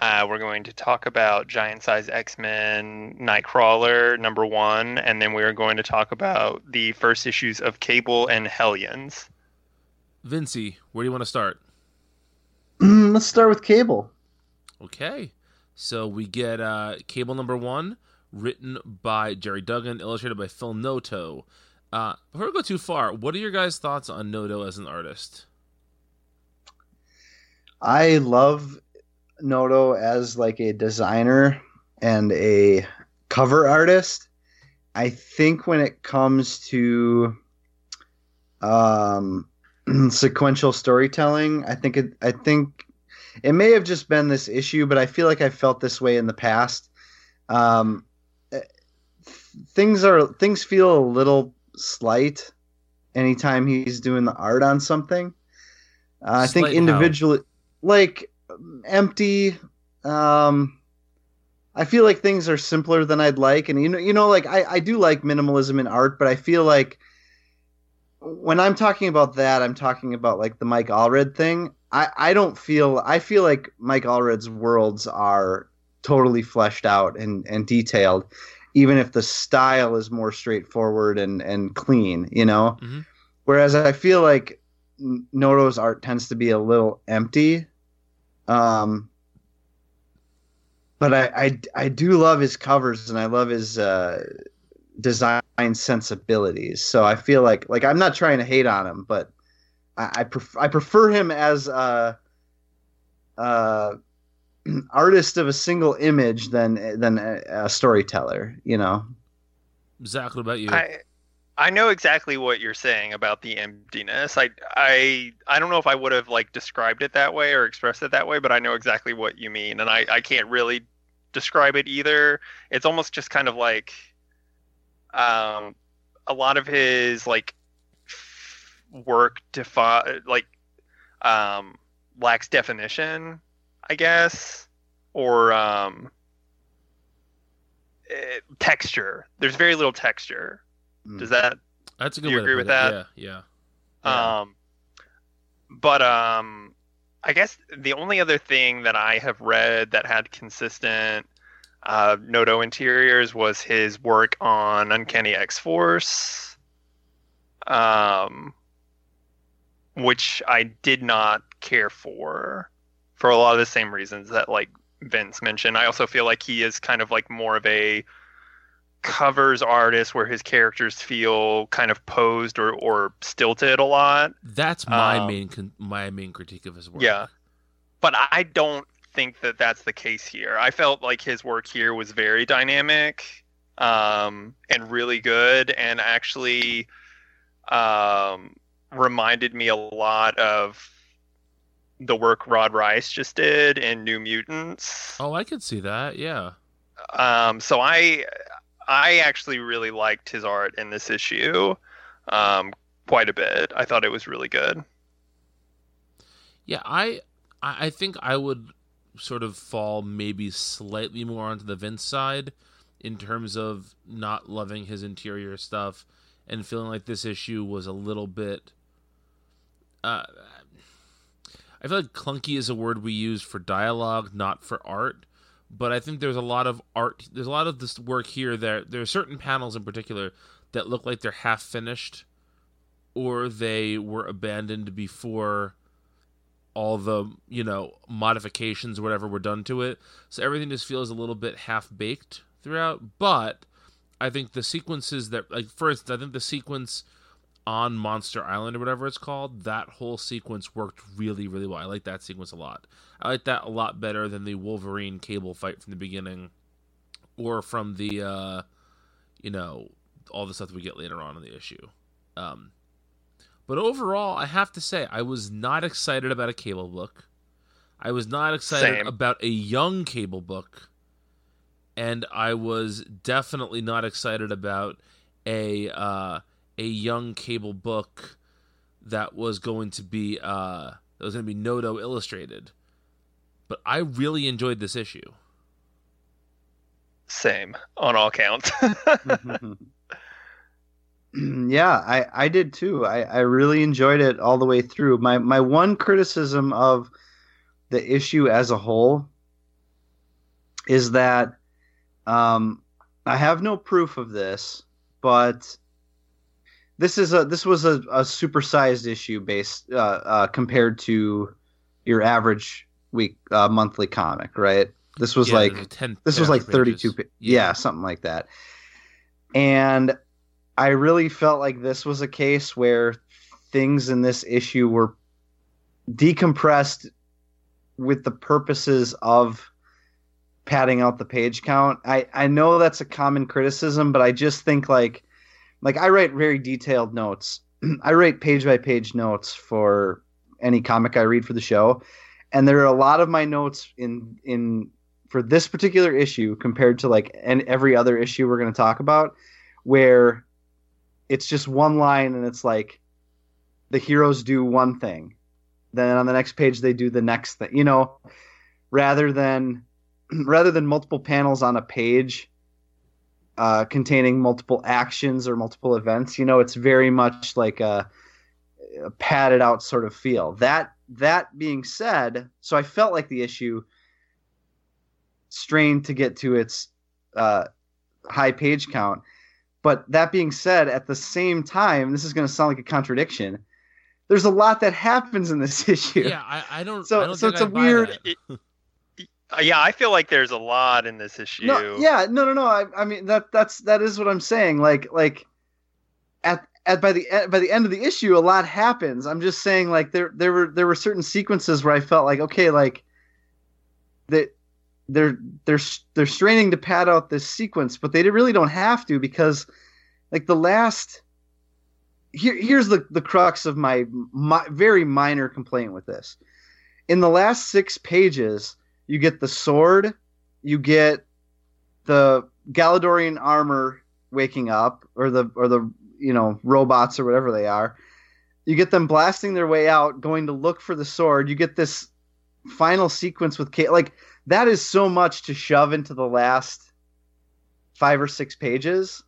Uh, we're going to talk about Giant Size X Men Nightcrawler number one, and then we are going to talk about the first issues of Cable and Hellions. Vincy, where do you want to start? Let's start with Cable. Okay. So we get uh, Cable number one, written by Gerry Duggan, illustrated by Phil Noto. Uh, before we go too far, what are your guys' thoughts on Noto as an artist? I love Noto as like a designer and a cover artist. I think when it comes to um, sequential storytelling, I think it I think it may have just been this issue, but I feel like I felt this way in the past. Um, things are things feel a little slight anytime he's doing the art on something. Uh, I think individually, like empty. Um, I feel like things are simpler than I'd like, and you know, you know, like I, I do like minimalism in art, but I feel like when I'm talking about that, I'm talking about like the Mike Allred thing. I I don't feel I feel like Mike Allred's worlds are totally fleshed out and and detailed, even if the style is more straightforward and and clean. You know, Mhm. whereas I feel like Noto's art tends to be a little empty. Um, but I, I I do love his covers and I love his uh, design sensibilities. So I feel like like I'm not trying to hate on him, but I I, pref- I prefer him as a, a artist of a single image than than a, a storyteller. You know. Zach, what about you? I I know exactly what you're saying about the emptiness. I I I don't know if I would have like described it that way or expressed it that way, but I know exactly what you mean, and I I can't really describe it either. It's almost just kind of like um a lot of his like work defi- like um lacks definition, I guess, or um eh, texture. There's very little texture. Mm. Does that That's a good you way agree with it. that? Yeah, yeah. Um, but um, I guess the only other thing that I have read that had consistent uh, Noto interiors was his work on Uncanny X Force, um, which I did not care for, for a lot of the same reasons that like Vince mentioned. I also feel like he is kind of like more of a covers artists where his characters feel kind of posed or, or stilted a lot. That's my um, main con- my main critique of his work. Yeah. But I don't think that that's the case here. I felt like his work here was very dynamic um, and really good and actually um, reminded me a lot of the work Rod Reis just did in New Mutants. Oh, I could see that. Yeah. Um, so I I actually really liked his art in this issue um, quite a bit. I thought it was really good. Yeah, I I think I would sort of fall maybe slightly more onto the Vince side in terms of not loving his interior stuff and feeling like this issue was a little bit uh I feel like clunky is a word we use for dialogue, not for art. But I think there's a lot of art. There's a lot of this work here. That there are certain panels in particular that look like they're half finished, or they were abandoned before all the you know modifications or whatever were done to it. So everything just feels a little bit half baked throughout. But I think the sequences that, like, instance, I think the sequence on Monster Island or whatever it's called, that whole sequence worked really, really well. I like that sequence a lot. I like that a lot better than the Wolverine cable fight from the beginning, or from the, uh, you know, all the stuff that we get later on in the issue. Um, but overall, I have to say, I was not excited about a cable book. I was not excited Same. about a young cable book, and I was definitely not excited about a uh, a young cable book that was going to be uh, that was going to be Noto illustrated. But I really enjoyed this issue. Same on all counts. yeah, I, I did too. I, I really enjoyed it all the way through. My my one criticism of the issue as a whole is that um, I have no proof of this, but this is a this was a, a supersized issue based uh, uh, compared to your average week uh, monthly comic, right? This was Yeah, like 10 this was like 32 pages. pa- yeah. something like that and i really felt like this was a case where things in this issue were decompressed with the purposes of padding out the page count i i know that's a common criticism but i just think like like i write very detailed notes. I write page by page notes for any comic i read for the show. And there are a lot of my notes in in for this particular issue compared to like and every other issue we're going to talk about where it's just one line and it's like the heroes do one thing. Then on the next page they do the next thing you know? Rather than rather than multiple panels on a page uh, containing multiple actions or multiple events you know it's very much like a, a padded out sort of feel that that being said, so I felt like the issue strained to get to its uh, high page count. But that being said, at the same time, this is going to sound like a contradiction. There's a lot that happens in this issue. Yeah, I, I don't. So- I don't so think it's a I'd buy weird- that. Uh, yeah, I feel like there's a lot in this issue. No, yeah, no, no, no. I, I mean that that's that is what I'm saying. Like like at at by the by the end of the issue, a lot happens. I'm just saying like there there were there were certain sequences where I felt like okay, like that they're they're they're straining to pad out this sequence, but they really don't have to because like the last here here's the the crux of my, my very minor complaint with this. In the last 6 pages, you get the sword, you get the Galadorian armor waking up, or the or the you know robots or whatever they are. You get them blasting their way out, going to look for the sword. You get this final sequence with Kate. Like that is so much to shove into the last five or six pages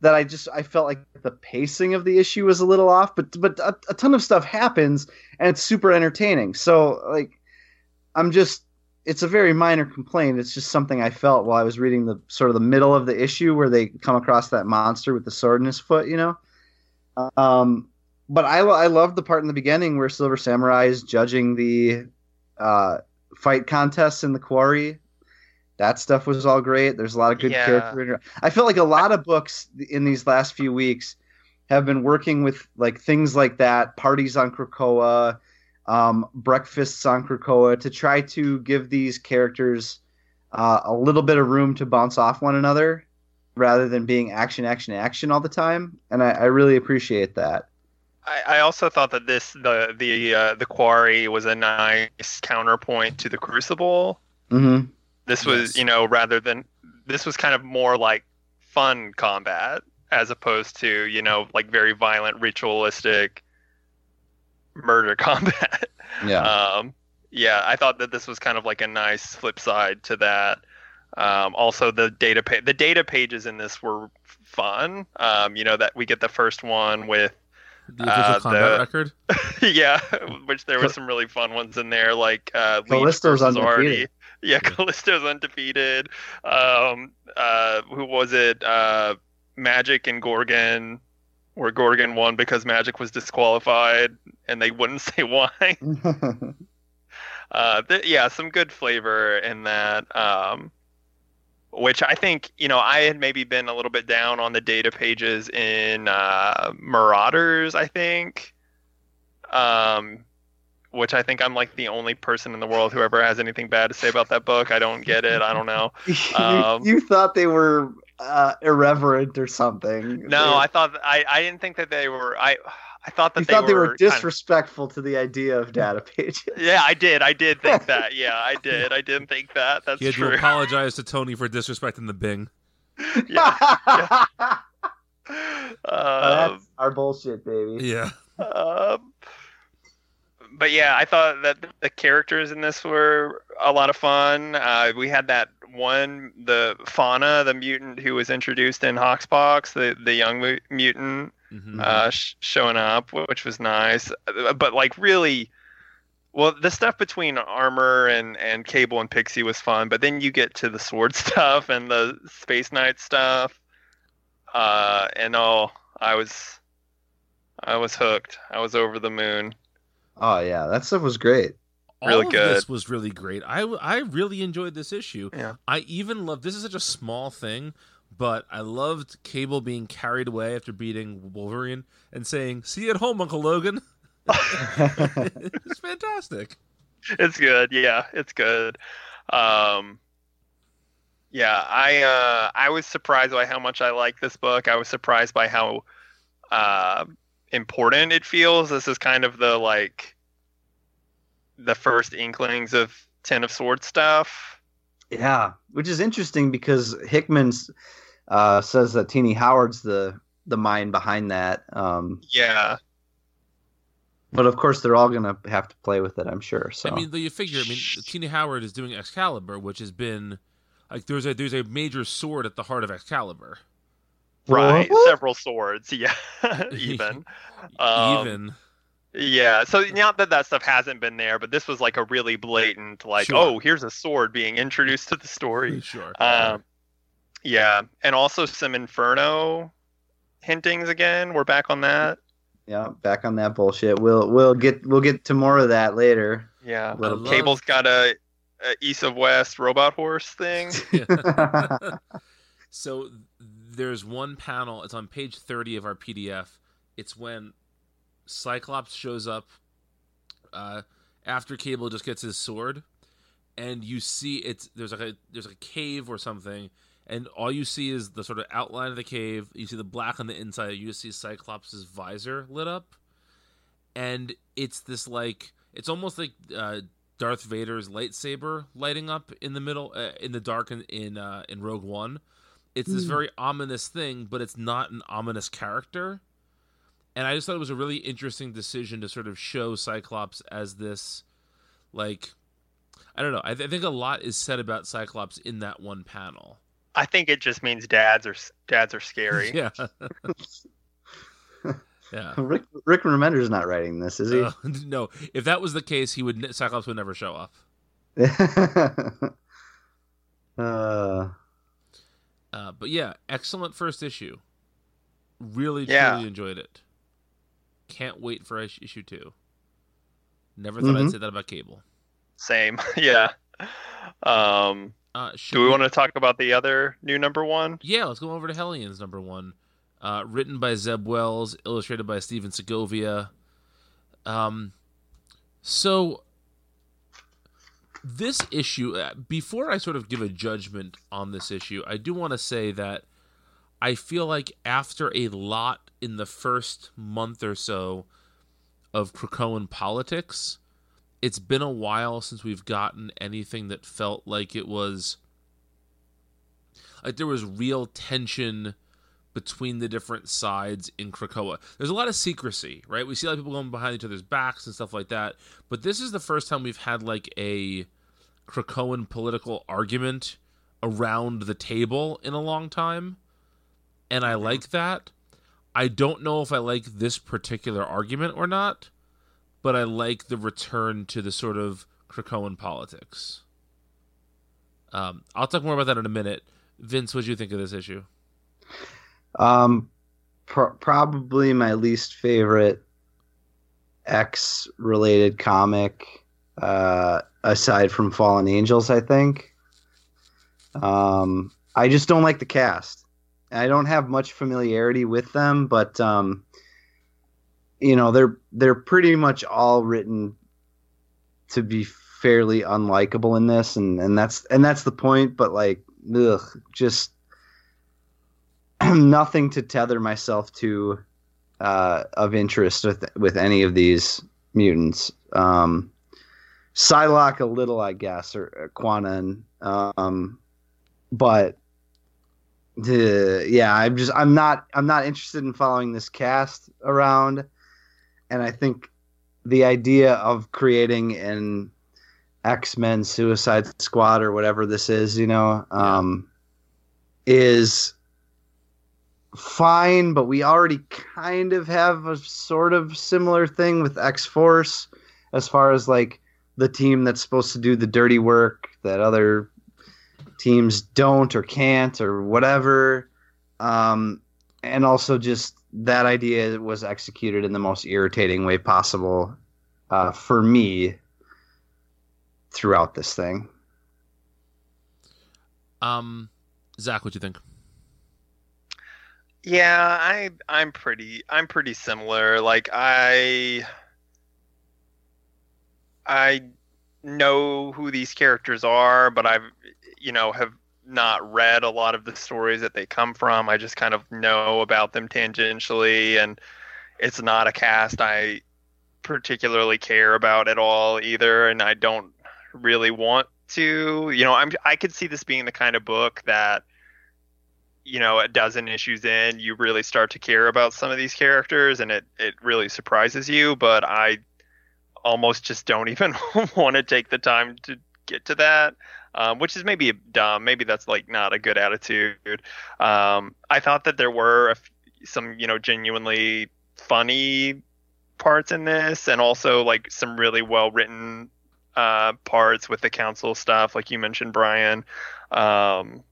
that I just I felt like the pacing of the issue was a little off. But but a, a ton of stuff happens and it's super entertaining. So like I'm just it's a very minor complaint. It's just something I felt while I was reading the sort of the middle of the issue where they come across that monster with the sword in his foot, you know. Um, but I I loved the part in the beginning where Silver Samurai is judging the uh, fight contests in the quarry. That stuff was all great. There's a lot of good Yeah. character. I felt like a lot of books in these last few weeks have been working with like things like that, parties on Krakoa, um, breakfasts on Krakoa, to try to give these characters uh, a little bit of room to bounce off one another, rather than being action, action, action all the time. And I, I really appreciate that. I, I also thought that this the the uh, the quarry was a nice counterpoint to the Crucible. hmm This was Yes. you know rather than this was kind of more like fun combat as opposed to you know like very violent ritualistic murder combat. Yeah. um, yeah, I thought that this was kind of like a nice flip side to that. Um, also, the data pa- the data pages in this were fun. Um, you know that we get the first one with The official Uh, combat the- record. yeah, which there were some really fun ones in there, like uh, Leech Callisto's versus undefeated. Artie. Yeah, Callisto's undefeated. Um, uh, who was it? Uh, Magik and Gorgon, where Gorgon won because Magik was disqualified, and they wouldn't say why. uh, th- yeah, some good flavor in that. Um, which I think you know I had maybe been a little bit down on the data pages in uh, Marauders. I think, um, which I think I'm like the only person in the world who ever has anything bad to say about that book. I don't get it. I don't know. you, Um, you thought they were uh, irreverent or something. No, I thought I I didn't think that they were. I I thought that you they, thought they were were kind of- disrespectful to the idea of data pages. Yeah, I did. I did think that. Yeah, I did. I didn't think that. That's He had true. to apologize to Tony for disrespecting the Bing. yeah. That's Um, our bullshit, baby. Yeah. um, but yeah, I thought that the characters in this were a lot of fun. Uh, we had that one, the Fauna, the mutant who was introduced in Hoxpox, the the young mu- mutant Mhm. uh, sh- showing up, which was nice. Uh, But like really, well, the stuff between Armor and and Cable and Pixie was fun. But then you get to the sword stuff and the Space Knight stuff, uh, and oh, I was, I was hooked. I was over the moon. Oh yeah, that stuff was great. Really All of good. this was really great. I, I really enjoyed this issue. Yeah. I even loved this is such a small thing, but I loved Cable being carried away after beating Wolverine and saying, "See you at home, Uncle Logan." it's fantastic. it's good. Yeah, it's good. Um, yeah, I uh, I was surprised by how much I like this book. I was surprised by how uh, important it feels. This is kind of the like the first inklings of Ten of Swords stuff. yeah, which is interesting because Hickman uh, says that Tini Howard's the the mind behind that. Um, Yeah, but of course, they're all gonna have to play with it. I'm sure. So I mean, though you figure, I mean, Tini Howard is doing Excalibur, which has been like there's a there's a major sword at the heart of Excalibur. right. What? Several swords. Yeah, even. Um, Even Yeah, so not that that stuff hasn't been there, but this was like a really blatant, like, Sure. oh, here's a sword being introduced to the story. Sure. Um, yeah, and also some Inferno hintings again. We're back on that. Yeah, back on that bullshit. We'll we'll get we'll get to more of that later. Yeah, Little love- Cable's got a, a East of West robot horse thing. So there's one panel. It's on page 30 of our PDF. It's when Cyclops shows up uh, after Cable just gets his sword, and you see it's there's like a there's like a cave or something, and all you see is the sort of outline of the cave. You see the black on the inside. You just see Cyclops' visor lit up, and it's this like it's almost like uh, Darth Vader's lightsaber lighting up in the middle uh, in the dark in in, uh, in Rogue One. It's this very ominous thing, but it's not an ominous character. And I just thought it was a really interesting decision to sort of show Cyclops as this, like, I don't know. I, th- I think a lot is said about Cyclops in that one panel. I think it just means dads are dads are scary. Yeah. yeah. Rick Rick Remender's not writing this, is he? Uh, no, if that was the case, he would Cyclops would never show up. uh, Uh, but yeah, excellent first issue. Really, Yeah. truly enjoyed it. Can't wait for issue two. Never thought I'd Mhm. say that about Cable. Same. yeah. Um, Uh, do we want to talk about the other new number one? Yeah, let's go over to Hellions number one. Uh, written by Zeb Wells, illustrated by Stephen Segovia. Um, so this issue, uh, before I sort of give a judgment on this issue, I do want to say that I feel like after a lot in the first month or so of Krakoan politics, it's been a while since we've gotten anything that felt like it was like there was real tension between the different sides in Krakoa. There's a lot of secrecy, right? We see a lot of people going behind each other's backs and stuff like that. But this is the first time we've had like a Krakoan political argument around the table in a long time. And I like that. I don't know if I like this particular argument or not, but I like the return to the sort of Krakoan politics. Um, I'll talk more about that in a minute. Vince, what do you think of this issue? um, pr- probably my least favorite X related comic, uh, aside from Fallen Angels. I think. Um, I just don't like the cast. I don't have much familiarity with them, but um, you know they're they're pretty much all written to be fairly unlikable in this, and and that's and that's the point. But like, ugh, just nothing to tether myself to uh, of interest with with any of these mutants. Um, Psylocke a little, I guess, or, or Kwannon, um, but the yeah, I'm just I'm not I'm not interested in following this cast around, and I think the idea of creating an X Men Suicide Squad or whatever this is, you know, um, is fine, but we already kind of have a sort of similar thing with X Force as far as like the team that's supposed to do the dirty work that other teams don't or can't or whatever. Um, and also just that idea was executed in the most irritating way possible uh, for me throughout this thing. Um, Zach, what do you think? Yeah, I I'm pretty I'm pretty similar. Like I I know who these characters are, but I've you know have not read a lot of the stories that they come from. I just kind of know about them tangentially and it's not a cast I particularly care about at all either and I don't really want to. You know, I'm I could see this being the kind of book that you know, a dozen issues in, you really start to care about some of these characters, and it it really surprises you. But I almost just don't even want to take the time to get to that, um, which is maybe dumb. Maybe that's like not a good attitude. Um, I thought that there were some, you know, genuinely funny parts in this, and also like some really well written uh, parts with the council stuff, like you mentioned, Brian. Um,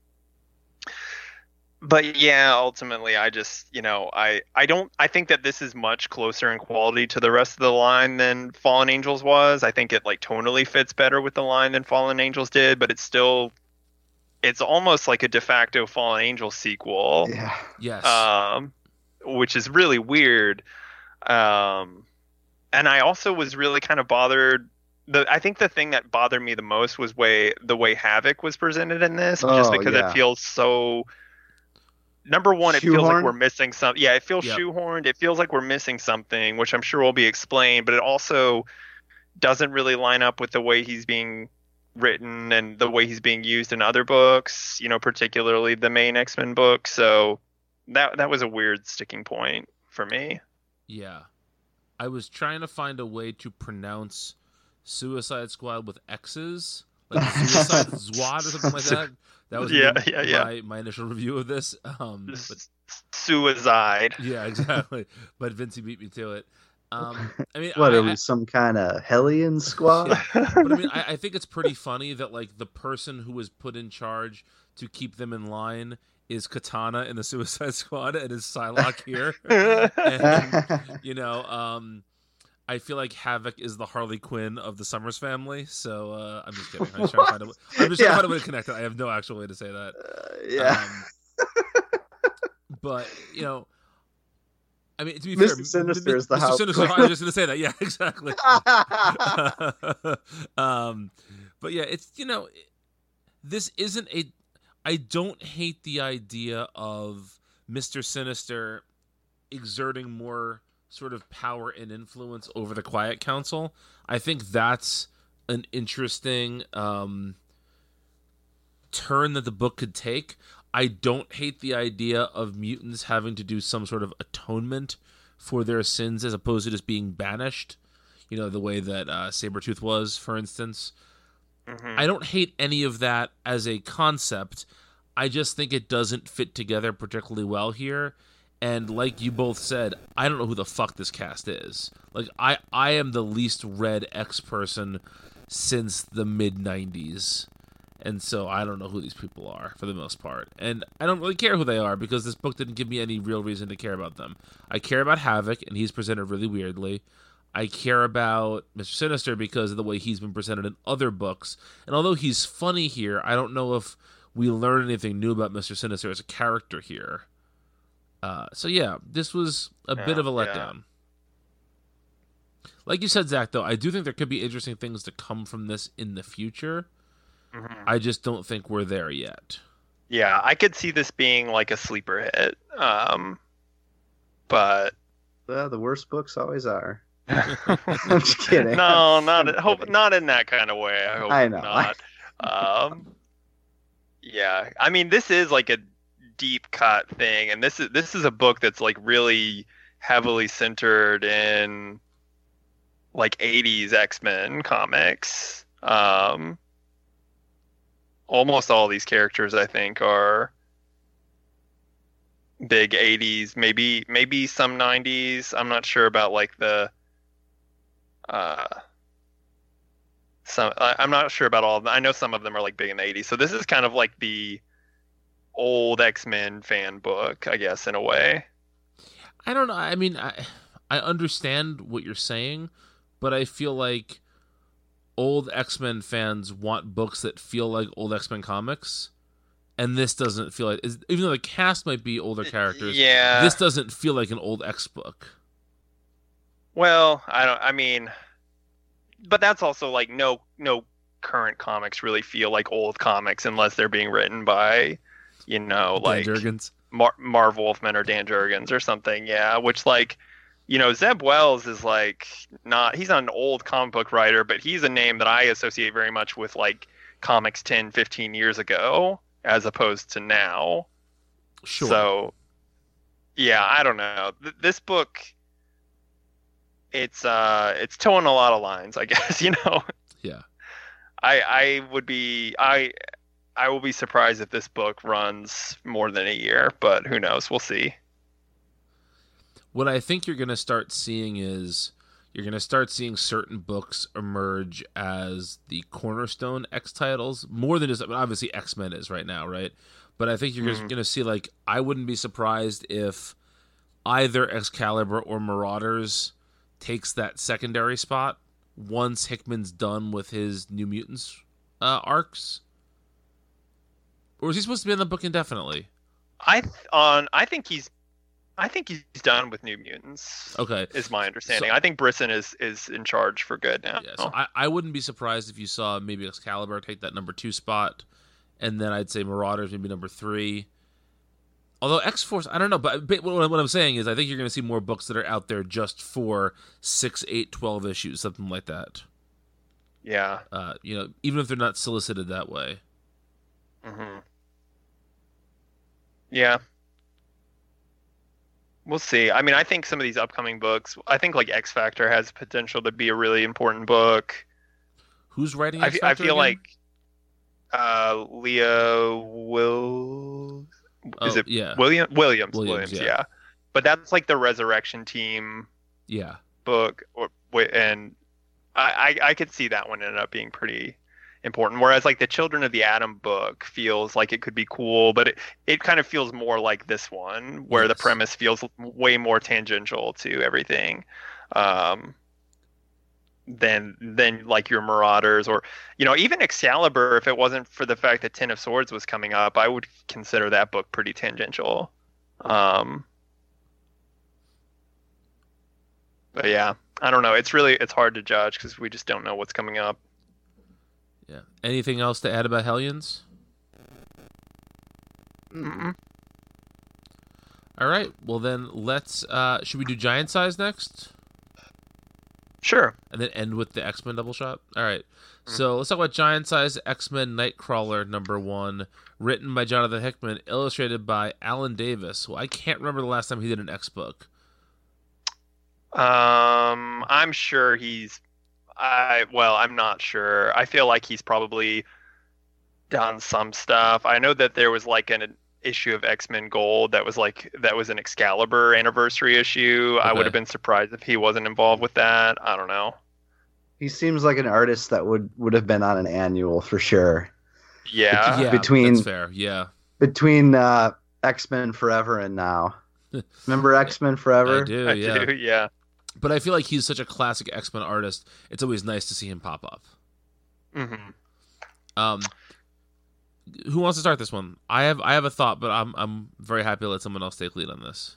but yeah, ultimately, I just you know I I don't I think that this is much closer in quality to the rest of the line than Fallen Angels was. I think it like tonally fits better with the line than Fallen Angels did, but it's still it's almost like a de facto Fallen Angels sequel. Yeah. Yes. Um, which is really weird. Um, and I also was really kind of bothered. The I think the thing that bothered me the most was way the way Havoc was presented in this, just Oh, because yeah. it feels so. Number one, it feels like we're missing some. Yeah, it feels Yep. shoehorned. It feels like we're missing something, which I'm sure will be explained. But it also doesn't really line up with the way he's being written and the way he's being used in other books. You know, particularly the main X Men book. So that that was a weird sticking point for me. Yeah. I was trying to find a way to pronounce Suicide Squad with X's, like Suicide Squad or something like that. That was Yeah, my, yeah, yeah. my, my initial review of this. Um, but Suicide. yeah, exactly. but Vincey beat me to it. Um, I mean, What I, are we, some kind of Hellion squad? but I mean, I, I think it's pretty funny that like the person who was put in charge to keep them in line is Katana in the Suicide Squad and is Psylocke here. and, you know, um, I feel like Havoc is the Harley Quinn of the Summers family. So uh, I'm just kidding. I'm just trying to find a, way- I'm just trying Yeah. to find a way to connect it. I have no actual way to say that. Uh, yeah. Um, but you know, I mean, to be Mr. fair, Sinister is the Mr. house Sinister. queen. I was just gonna say that. Yeah, exactly. um, but yeah, it's you know, this isn't a. I don't hate the idea of Mister Sinister exerting more sort of power and influence over the Quiet Council. I think that's an interesting um, turn that the book could take. I don't hate the idea of mutants having to do some sort of atonement for their sins as opposed to just being banished. You know, the way that uh, Sabretooth was, for instance. Mhm. I don't hate any of that as a concept. I just think it doesn't fit together particularly well here. And like you both said, I don't know who the fuck this cast is. Like I I am the least read X person since the mid 90s. And so I don't know who these people are for the most part. And I don't really care who they are because this book didn't give me any real reason to care about them. I care about Havoc and he's presented really weirdly. I care about Mr. Sinister because of the way he's been presented in other books. And although he's funny here, I don't know if we learn anything new about Mr. Sinister as a character here. Uh, so yeah, this was a bit of a yeah. letdown. Like you said, Zach, though, I do think there could be interesting things to come from this in the future. Mhm. I just don't think we're there yet. Yeah, I could see this being like a sleeper hit. Um, but Well, the worst books always are. I'm just kidding. no, not I'm hope not in that kind of way. I hope I know. not. um, yeah, I mean, this is like a deep cut thing, and this is this is a book that's like really heavily centered in like 80s X-Men comics. Um, almost all these characters, I think, are big 80s, maybe maybe some 90s. I'm not sure about like the uh some I, I'm not sure about all of them. I know some of them are like big in the 80s. So this is kind of like the old X-Men fan book, I guess in a way. I don't know. I mean, I I understand what you're saying, but I feel like old X Men fans want books that feel like old X Men comics, and this doesn't feel like. Even though the cast might be older characters, Yeah. this doesn't feel like an old X book. Well, I don't. I mean, but that's also like no no current comics really feel like old comics unless they're being written by, you know, like. Mar- Marv Wolfman or Dan Jurgens or something. Yeah, which like, you know, Zeb Wells is like not. He's not an old comic book writer, but he's a name that I associate very much with like comics 10, 15 years ago as opposed to now. Sure. So, yeah, I don't know. Th- this book, it's uh, it's toeing a lot of lines, I guess. You know, yeah. I I would be I I will be surprised if this book runs more than a year, but who knows? We'll see. what I think you're going to start seeing is you're going to start seeing certain books emerge as the cornerstone X titles more than just I mean, obviously X Men is right now, right? But I think you're Mhm. going to see like I wouldn't be surprised if either Excalibur or Marauders takes that secondary spot once Hickman's done with his New Mutants uh, arcs. Or is he supposed to be in the book indefinitely? I th- on I think he's I think he's done with New Mutants. Okay. Is my understanding. So- I think Brisson is is in charge for good now. Yeah, so I, I wouldn't be surprised if you saw maybe Excalibur take that number two spot, and then I'd say Marauders maybe number three. Although X Force, I don't know, but, but what, what I'm saying is I think you're going to see more books that are out there just for six, eight, twelve issues, something like that. yeah. Uh, you know, even if they're not solicited that way. hmm Yeah. We'll see. I mean, I think some of these upcoming books, I think like X Factor has potential to be a really important book. Who's writing? I, X fe- I Factor feel again? like uh, Leo Will is Oh, it yeah, William Williams Williams, Williams, yeah. yeah. But that's like the Resurrection Team yeah, book, or and I, I I could see that one ended up being pretty important. Whereas like the Children of the Atom book feels like it could be cool, but it, it kind of feels more like this one, where the premise feels way more tangential to everything. Um, than than like your Marauders or you know even Excalibur. If it wasn't for the fact that Ten of Swords was coming up, I would consider that book pretty tangential. Um, but yeah, I don't know. It's really it's hard to judge because we just don't know what's coming up. Yeah. Anything else to add about Hellions? Mm-mm. All right. Well, then let's. Uh, should we do Giant Size next? Sure. and then end with the X Men double shot. All right. So let's talk about Giant Size X Men Nightcrawler number one, written by Jonathan Hickman, illustrated by Alan Davis. Well, I can't remember the last time he did an X book. Um, I'm sure he's. I well, I'm not sure. I feel like he's probably done some stuff. I know that there was like an issue of X Men Gold that was like that was an Excalibur anniversary issue. I would have been surprised if he wasn't involved with that. I don't know. He seems like an artist that would would have been on an annual for sure. Yeah. yeah, between- that's fair. Yeah, Between uh, X Men Forever and now, remember X Men Forever? I do. I yeah, do. Yeah. But I feel like he's such a classic X Men artist. It's always nice to see him pop up. hmm Um, who wants to start this one? I have I have a thought, but I'm I'm very happy to let someone else take lead on this.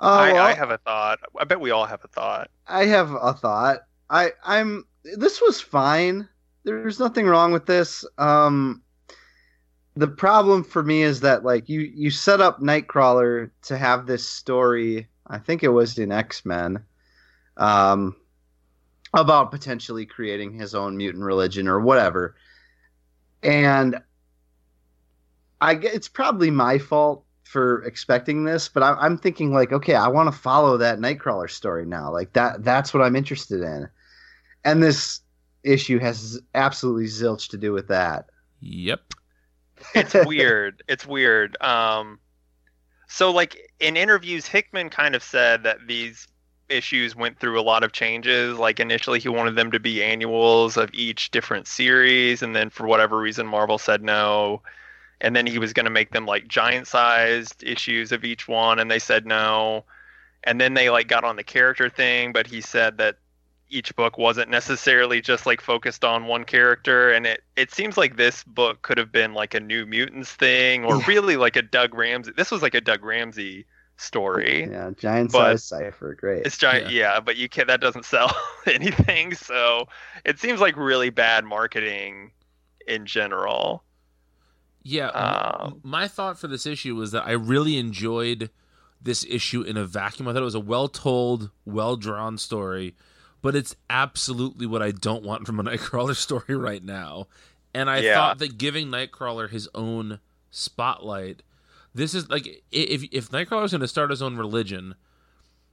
Oh, I, well, I have a thought. I bet we all have a thought. I have a thought. I I'm this was fine. There's nothing wrong with this. Um the problem for me is that like you you set up Nightcrawler to have this story, I think it was in X-Men, um about potentially creating his own mutant religion or whatever. And I get it's probably my fault for expecting this, but I, I'm thinking like, okay, I want to follow that Nightcrawler story now. Like that, that's what I'm interested in. And this issue has absolutely zilch to do with that. Yep. it's weird. It's weird. Um, so like in interviews, Hickman kind of said that these issues went through a lot of changes. Like initially, he wanted them to be annuals of each different series, and then for whatever reason, Marvel said no. And then he was going to make them like giant-sized issues of each one, and they said no. And then they like got on the character thing, but he said that each book wasn't necessarily just like focused on one character and it it seems like this book could have been like a new mutants thing or Yeah. really like a Doug Ramsey this was like a Doug Ramsey story Yeah, giant But- size Cypher, great. it's giant yeah. but you can't that doesn't sell anything so it seems like really bad marketing in general Yeah. Um, my thought for this issue was that I really enjoyed this issue in a vacuum. I thought it was a well told, well drawn story, but it's absolutely what I don't want from a Nightcrawler story right now. And I Yeah. thought that giving Nightcrawler his own spotlight, this is like if if Nightcrawler's going to start his own religion,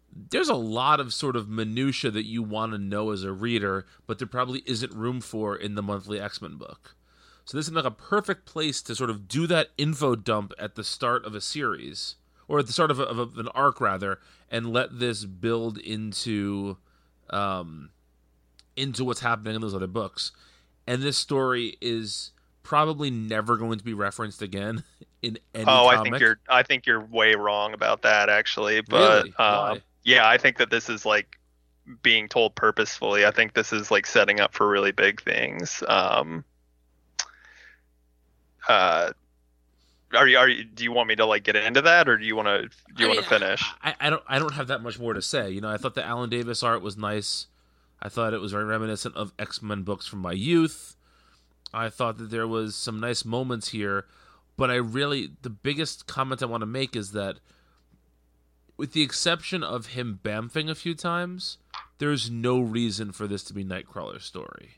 there's a lot of sort of minutia that you want to know as a reader, but there probably isn't room for in the monthly X Men book. So this is like a perfect place to sort of do that info dump at the start of a series or at the start of, a, of a, an arc rather, and let this build into um, into what's happening in those other books. And this story is probably never going to be referenced again in any. Oh, comic. I think you're I think you're way wrong about that actually. But Really? um, yeah, I think that this is like being told purposefully. I think this is like setting up for really big things. Um, uh, are you are you, do you want me to like get into that or do you want to do you I want to finish? I, I don't I don't have that much more to say. You know, I thought the Alan Davis art was nice. I thought it was very reminiscent of X Men books from my youth. I thought that there was some nice moments here, but I really the biggest comment I want to make is that with the exception of him bamfing a few times, there's no reason for this to be Nightcrawler's story.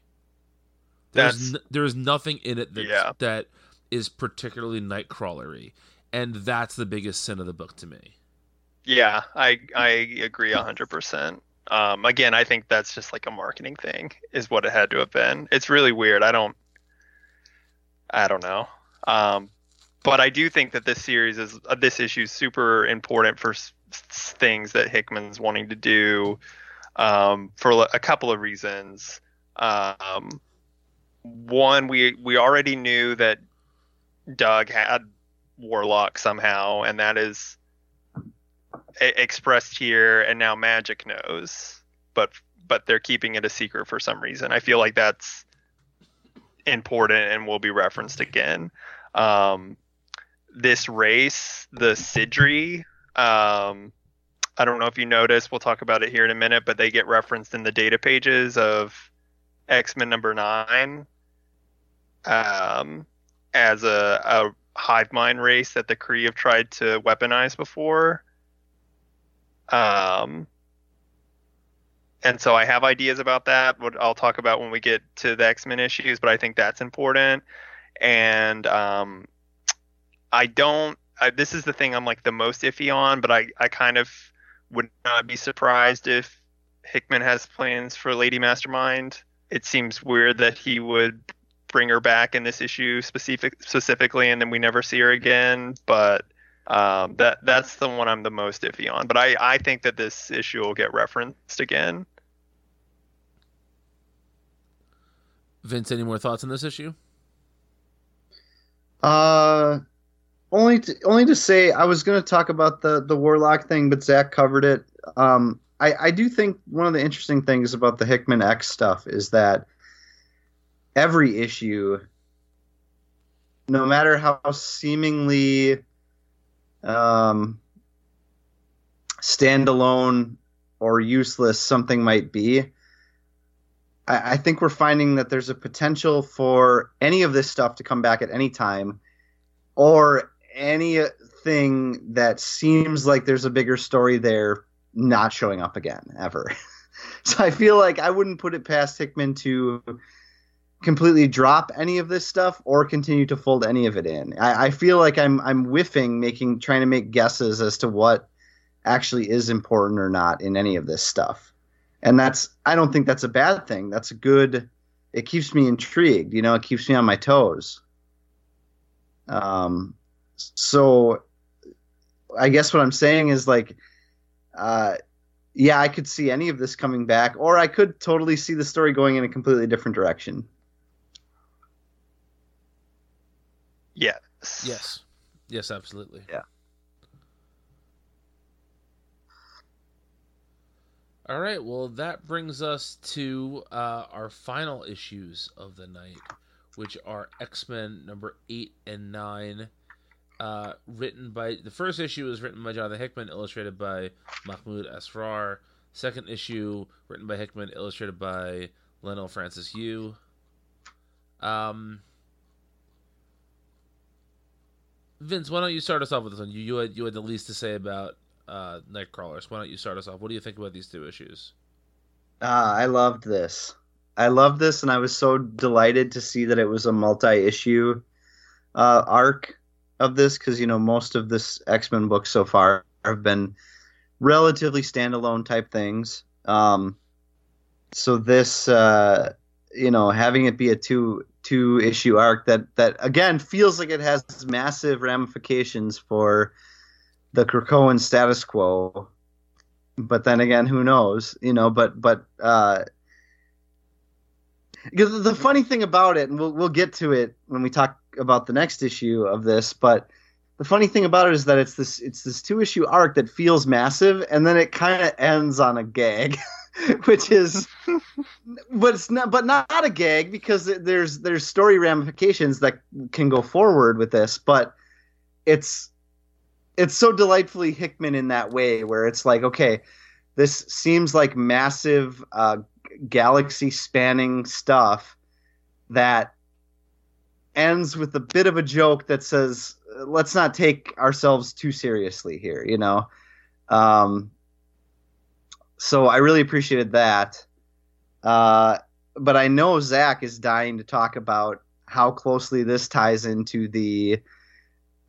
There's n- there's nothing in it that Yeah. that is particularly Nightcrawlery, and that's the biggest sin of the book to me. Yeah, I I agree hundred percent. Um, again, I think that's just like a marketing thing, is what it had to have been. It's really weird. I don't, I don't know. Um, but I do think that this series is uh, this issue is super important for s- things that Hickman's wanting to do, um, for a couple of reasons. Um, one, we we already knew that Doug had Warlock somehow, and that is expressed here and now Magik knows but but they're keeping it a secret for some reason. I feel like that's important and will be referenced again. Um this race the sidri um i don't know if you noticed we'll talk about it here in a minute but they get referenced in the data pages of x-men number nine. Um as a, a hive mind race that the kree have tried to weaponize before um, and so I have ideas about that. What I'll talk about when we get to the X Men issues, but I think that's important. And um, I don't. I, this is the thing I'm like the most iffy on, but I I kind of would not be surprised if Hickman has plans for Lady Mastermind. It seems weird that he would bring her back in this issue specific specifically, and then we never see her again. But um, that that's the one I'm the most iffy on. But I, I think that this issue will get referenced again. Vince, any more thoughts on this issue? Uh, only to, only to say I was going to talk about the the warlock thing, but Zach covered it. Um, I I do think one of the interesting things about the Hickman X stuff is that every issue, no matter how seemingly um standalone or useless something might be. I, I think we're finding that there's a potential for any of this stuff to come back at any time, or anything that seems like there's a bigger story there not showing up again ever. so I feel like I wouldn't put it past Hickman to completely drop any of this stuff or continue to fold any of it in. I, I feel like I'm I'm whiffing, making trying to make guesses as to what actually is important or not in any of this stuff. And that's I don't think that's a bad thing. That's a good it keeps me intrigued, you know, it keeps me on my toes. Um so I guess what I'm saying is like uh yeah, I could see any of this coming back or I could totally see the story going in a completely different direction. Yes. Yes. Yes, absolutely. Yeah. All right. Well, that brings us to uh, our final issues of the night, which are X Men number eight and nine. Uh, written by the first issue was written by Jonathan Hickman, illustrated by Mahmoud Asrar. Second issue written by Hickman, illustrated by Leinil Francis Yu. Um, Vince, why don't you start us off with this one? You you had you had the least to say about uh, Nightcrawlers. Why don't you start us off? What do you think about these two issues? Ah, I loved this. I loved this, and I was so delighted to see that it was a multi-issue uh, arc of this because you know most of this X-Men book so far have been relatively standalone type things. Um, so this, uh, you know, having it be a two two issue arc that that again feels like it has massive ramifications for the Krakoan status quo. But then again, who knows? You know, but but uh, the funny thing about it, and we'll we'll get to it when we talk about the next issue of this, but the funny thing about it is that it's this it's this two issue arc that feels massive, and then it kind of ends on a gag, which is, but it's not, but not a gag because there's there's story ramifications that can go forward with this, but it's it's so delightfully Hickman in that way, where it's like, okay, this seems like massive uh, galaxy spanning stuff that ends with a bit of a joke that says let's not take ourselves too seriously here you know? Um, so i really appreciated that uh, but i know zach is dying to talk about how closely this ties into the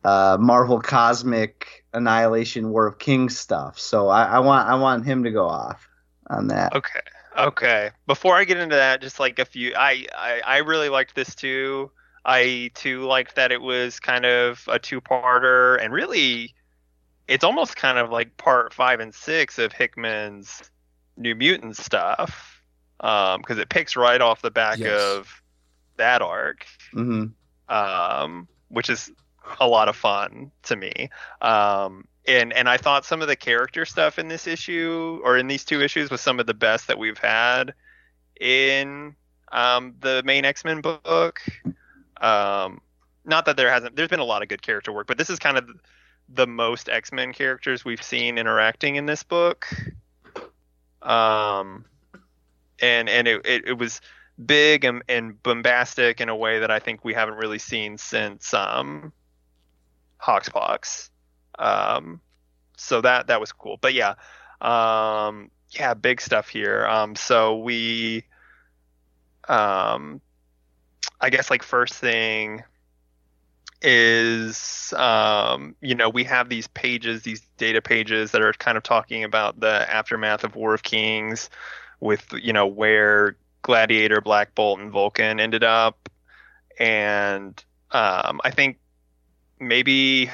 uh, marvel cosmic annihilation war of kings stuff so I, I want i want him to go off on that Okay. Okay. Before I get into that, just like a few, I I, I really liked this too. I too liked that it was kind of a two-parter, and really, it's almost kind of like part five and six of Hickman's New Mutant stuff, because it picks right off the back Yes. of that arc, hmm um, which is a lot of fun to me. Um, and and I thought some of the character stuff in this issue or in these two issues was some of the best that we've had in um, the main X Men book. Um, not that there hasn't there's been a lot of good character work, but this is kind of the most X Men characters we've seen interacting in this book. Um, and and it, it, it was big and, and bombastic in a way that I think we haven't really seen since um, Hoxpox. Um, so that that was cool. But yeah, um, yeah, big stuff here. Um, so we, um, I guess like first thing is um, you know we have these pages these data pages that are kind of talking about the aftermath of war of kings with you know where gladiator black bolt and vulcan ended up. And um, i think maybe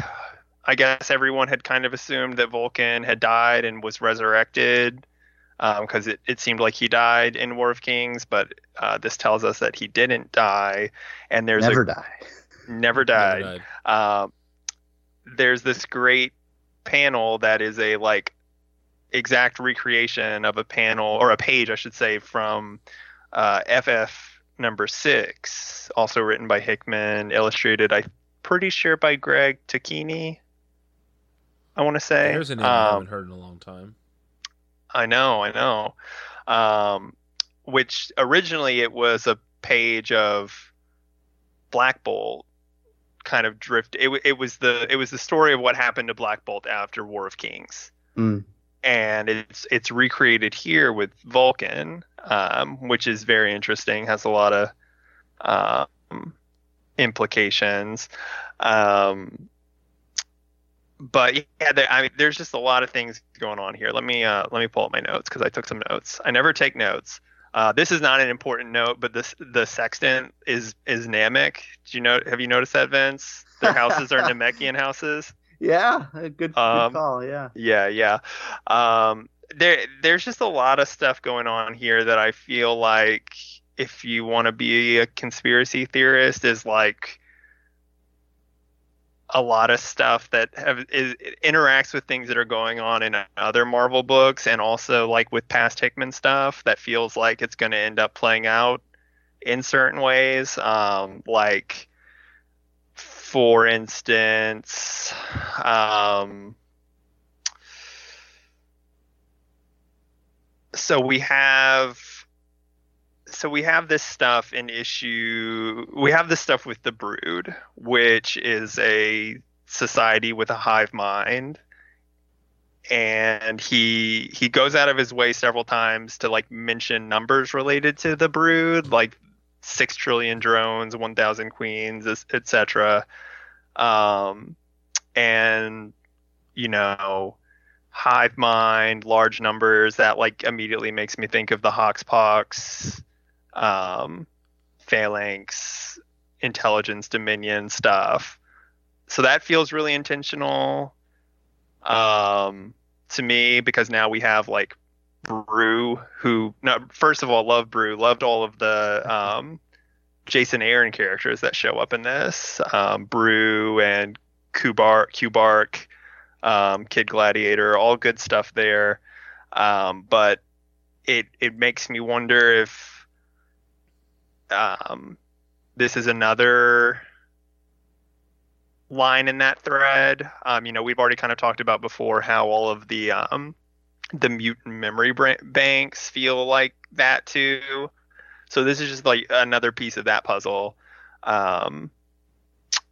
i guess everyone had kind of assumed that vulcan had died and was resurrected because it, it seemed like he died in war of kings but uh, this tells us that he didn't die. And there's never a die never Never died died. um, there's this great panel that is a like exact recreation of a panel or a page I should say from uh, FF number six, also written by Hickman, illustrated I'm pretty sure by Greg Tocchini. I want to say. There's a name I Um, haven't heard in a long time. I know, I know. Um, which originally it was a page of Black Bolt kind of drift. It, it was the it was the story of what happened to Black Bolt after War of Kings, Mm. and it's it's recreated here with Vulcan, um, which is very interesting. Has a lot of um, implications. Um, but yeah, there, I mean, there's just a lot of things going on here. Let me uh, let me pull up my notes because I took some notes. I never take notes. Uh, this is not an important note, but this the sextant is is Namek. Do you know? Have you noticed that, Vince? Their houses are Namekian houses. Yeah, a good, good Um, call. Yeah. Yeah, yeah. Um, there, there's just a lot of stuff going on here that I feel like if you want to be a conspiracy theorist, is like a lot of stuff that have is, interacts with things that are going on in other Marvel books, and also like with past Hickman stuff that feels like it's going to end up playing out in certain ways. Um, like, for instance, um, so we have so we have this stuff in issue we have this stuff with the brood which is a society with a hive mind. And he he goes out of his way several times to like mention numbers related to the brood like 6 trillion drones 1000 queens etc um and you know hive mind, large numbers, that like immediately makes me think of the Hoxpox, um, Phalanx, Intelligence Dominion stuff. So that feels really intentional. um, to me because now we have like Broo who no, first of all love Broo loved all of the um, Jason Aaron characters that show up in this, um, Broo and Kubark, Kubark, um, Kid Gladiator, all good stuff there. Um, but it it makes me wonder if um, this is another line in that thread. Um, you know, we've already kind of talked about before how all of the um, the mutant memory banks feel like that too. So this is just like another piece of that puzzle. Um,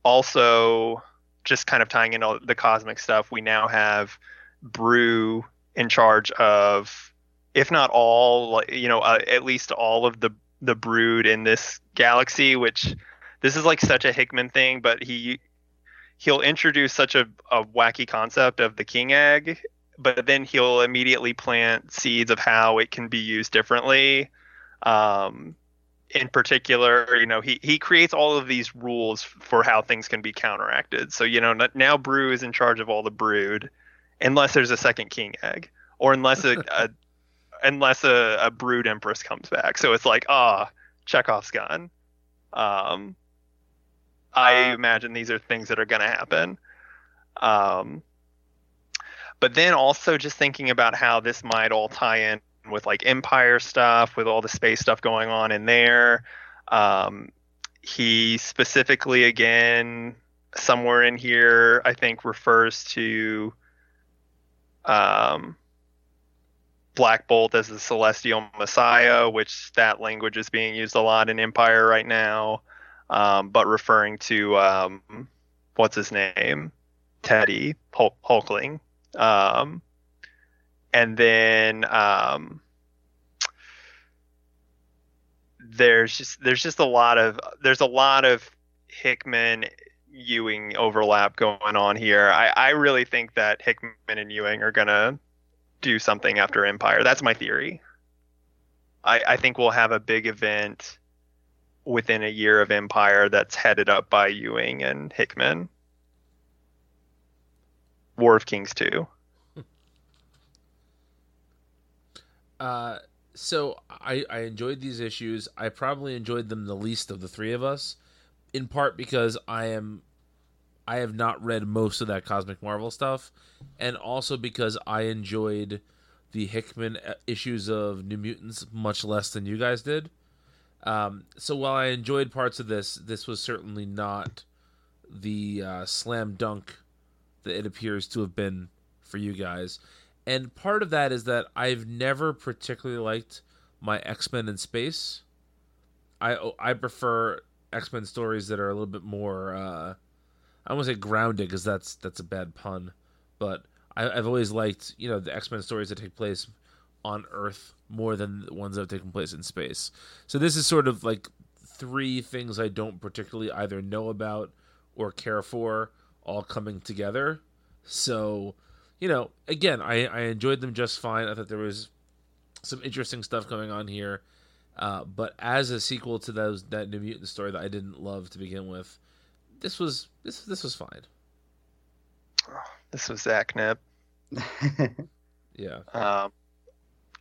also, just kind of tying in all the cosmic stuff, we now have Broo in charge of, if not all, you know, uh, at least all of the the brood in this galaxy. Which this is like such a Hickman thing, but he he'll introduce such a, a wacky concept of the king egg, but then he'll immediately plant seeds of how it can be used differently. Um, in particular, you know, he, he creates all of these rules for how things can be counteracted. So, you know, now Broo is in charge of all the brood, unless there's a second king egg, or unless a, a unless a, a brood empress comes back. So it's like, ah, Chekhov's gun. Um, I uh, imagine these are things that are going to happen. Um, but then also just thinking about how this might all tie in with like Empire stuff, with all the space stuff going on in there. Um, he specifically, again, somewhere in here, I think refers to um, Black Bolt as the celestial messiah, which that language is being used a lot in Empire right now um, but referring to um, what's his name, Teddy Hul- Hulkling, um, and then um, there's just there's just a lot of there's a lot of Hickman Ewing overlap going on here. I, I really think that Hickman and Ewing are gonna do something after Empire. That's my theory. I, I think we'll have a big event within a year of Empire that's headed up by Ewing and Hickman. War of Kings 2. Uh, so I, I enjoyed these issues. I probably enjoyed them the least of the three of us, in part because I am I have not read most of that Cosmic Marvel stuff, and also because I enjoyed the Hickman uh, issues of New Mutants much less than you guys did. Um, so while I enjoyed parts of this, this was certainly not the uh, slam dunk that it appears to have been for you guys. And part of that is that I've never particularly liked my X Men in space. I I prefer X Men stories that are a little bit more. Uh, I won't say grounded because that's that's a bad pun, but I, I've always liked you know the X Men stories that take place on Earth more than the ones that have taken place in space. So this is sort of like three things I don't particularly either know about or care for all coming together. So, you know, again, I, I enjoyed them just fine. I thought there was some interesting stuff going on here. Uh, but as a sequel to those that New Mutant story that I didn't love to begin with, this was this this was fine. This was Zach Neb. yeah. Um,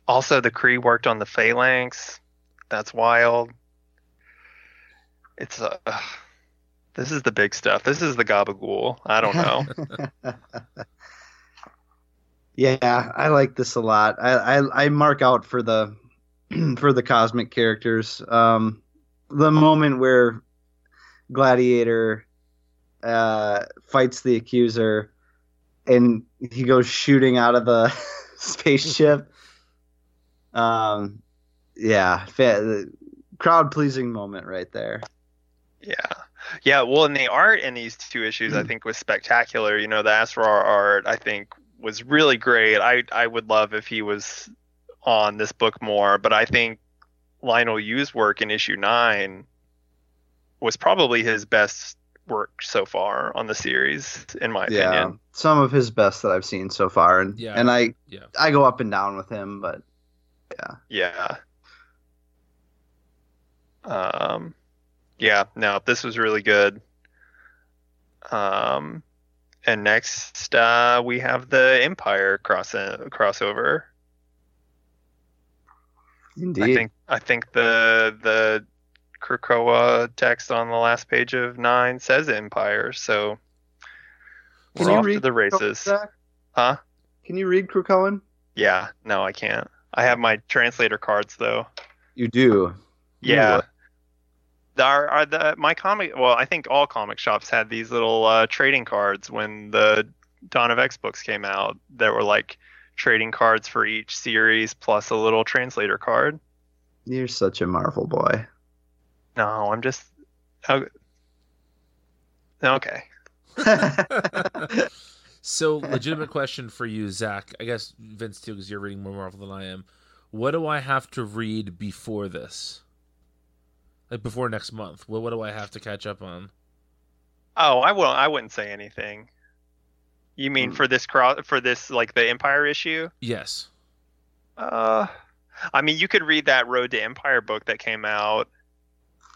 also, the Kree worked on the Phalanx. That's wild. It's uh, this is the big stuff. This is the gabagool. I don't know. yeah, I like this a lot. I, I, I mark out for the for the cosmic characters. Um, the moment where Gladiator uh, fights the accuser and he goes shooting out of the spaceship um, yeah, crowd pleasing moment right there. Yeah. Yeah, well, and the art in these two issues, I hmm. think, was spectacular. You know, the Asrar art, I think, was really great. I I would love if he was on this book more, but I think Leinil Yu's work in issue nine was probably his best work so far on the series, in my yeah, opinion. Some of his best that I've seen so far, and yeah, and I yeah. I go up and down with him, but yeah. Yeah. Um, yeah. No, this was really good. Um, and next uh, we have the Empire cross crossover. Indeed. I think I think the the Krakoa text on the last page of nine says Empire, so Can we're you off to the races. Zach? Huh? Can you read Krakoan? Yeah, no, I can't. I have my translator cards though. You do. Yeah. what? The- Are, are the my comic? Well, I think all comic shops had these little uh, trading cards when the Dawn of X books came out. That were like trading cards for each series plus a little translator card. You're such a Marvel boy. No, I'm just. oh, Okay. So, legitimate question for you, Zach. I guess Vince too, because you're reading more Marvel than I am. What do I have to read before this? Like before next month? What what do I have to catch up on? Oh, I will. I wouldn't say anything. You mean Hmm. for this cross for this like the Empire issue? Yes. Uh, I mean, you could read that Road to Empire book that came out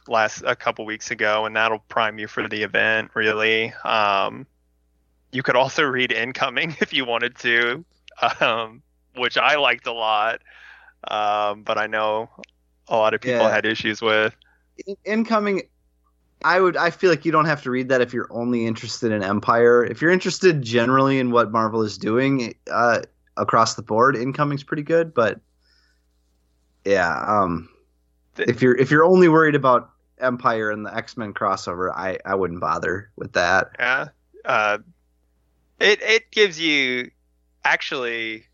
last a couple weeks ago, and that'll prime you for the event. Really. Um, you could also read Incoming if you wanted to, um, which I liked a lot. Um, but I know a lot of people Yeah. had issues with. In- Incoming. I would. I feel like you don't have to read that if you're only interested in Empire. If you're interested generally in what Marvel is doing uh, across the board, Incoming's pretty good. But yeah, um, if you're if you're only worried about Empire and the X Men crossover, I I wouldn't bother with that. Yeah. Uh, it it gives you actually.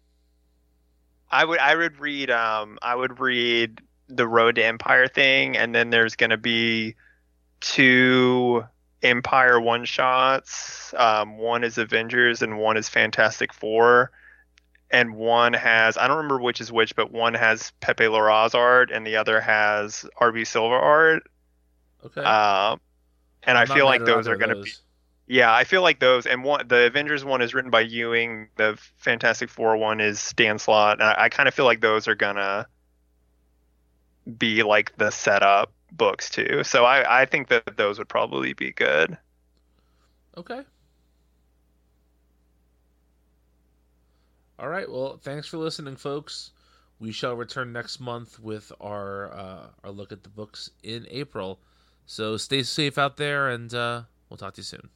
I would I would read um I would read the Road to Empire thing, and then there's gonna be two Empire one shots. Um, one is Avengers and one is Fantastic Four. And one has I don't remember which is which, but one has Pepe Larraz art and the other has RB Silva art. Okay. Um, and I I'm not feel like those are going to be yeah, I feel like those, and one the Avengers one is written by Ewing. The Fantastic Four one is Dan Slott. And I, I kind of feel like those are gonna be like the setup books too. So I I think that those would probably be good. Okay. All right. Well, thanks for listening, folks. We shall return next month with our uh, our look at the books in April. So stay safe out there, and uh, we'll talk to you soon.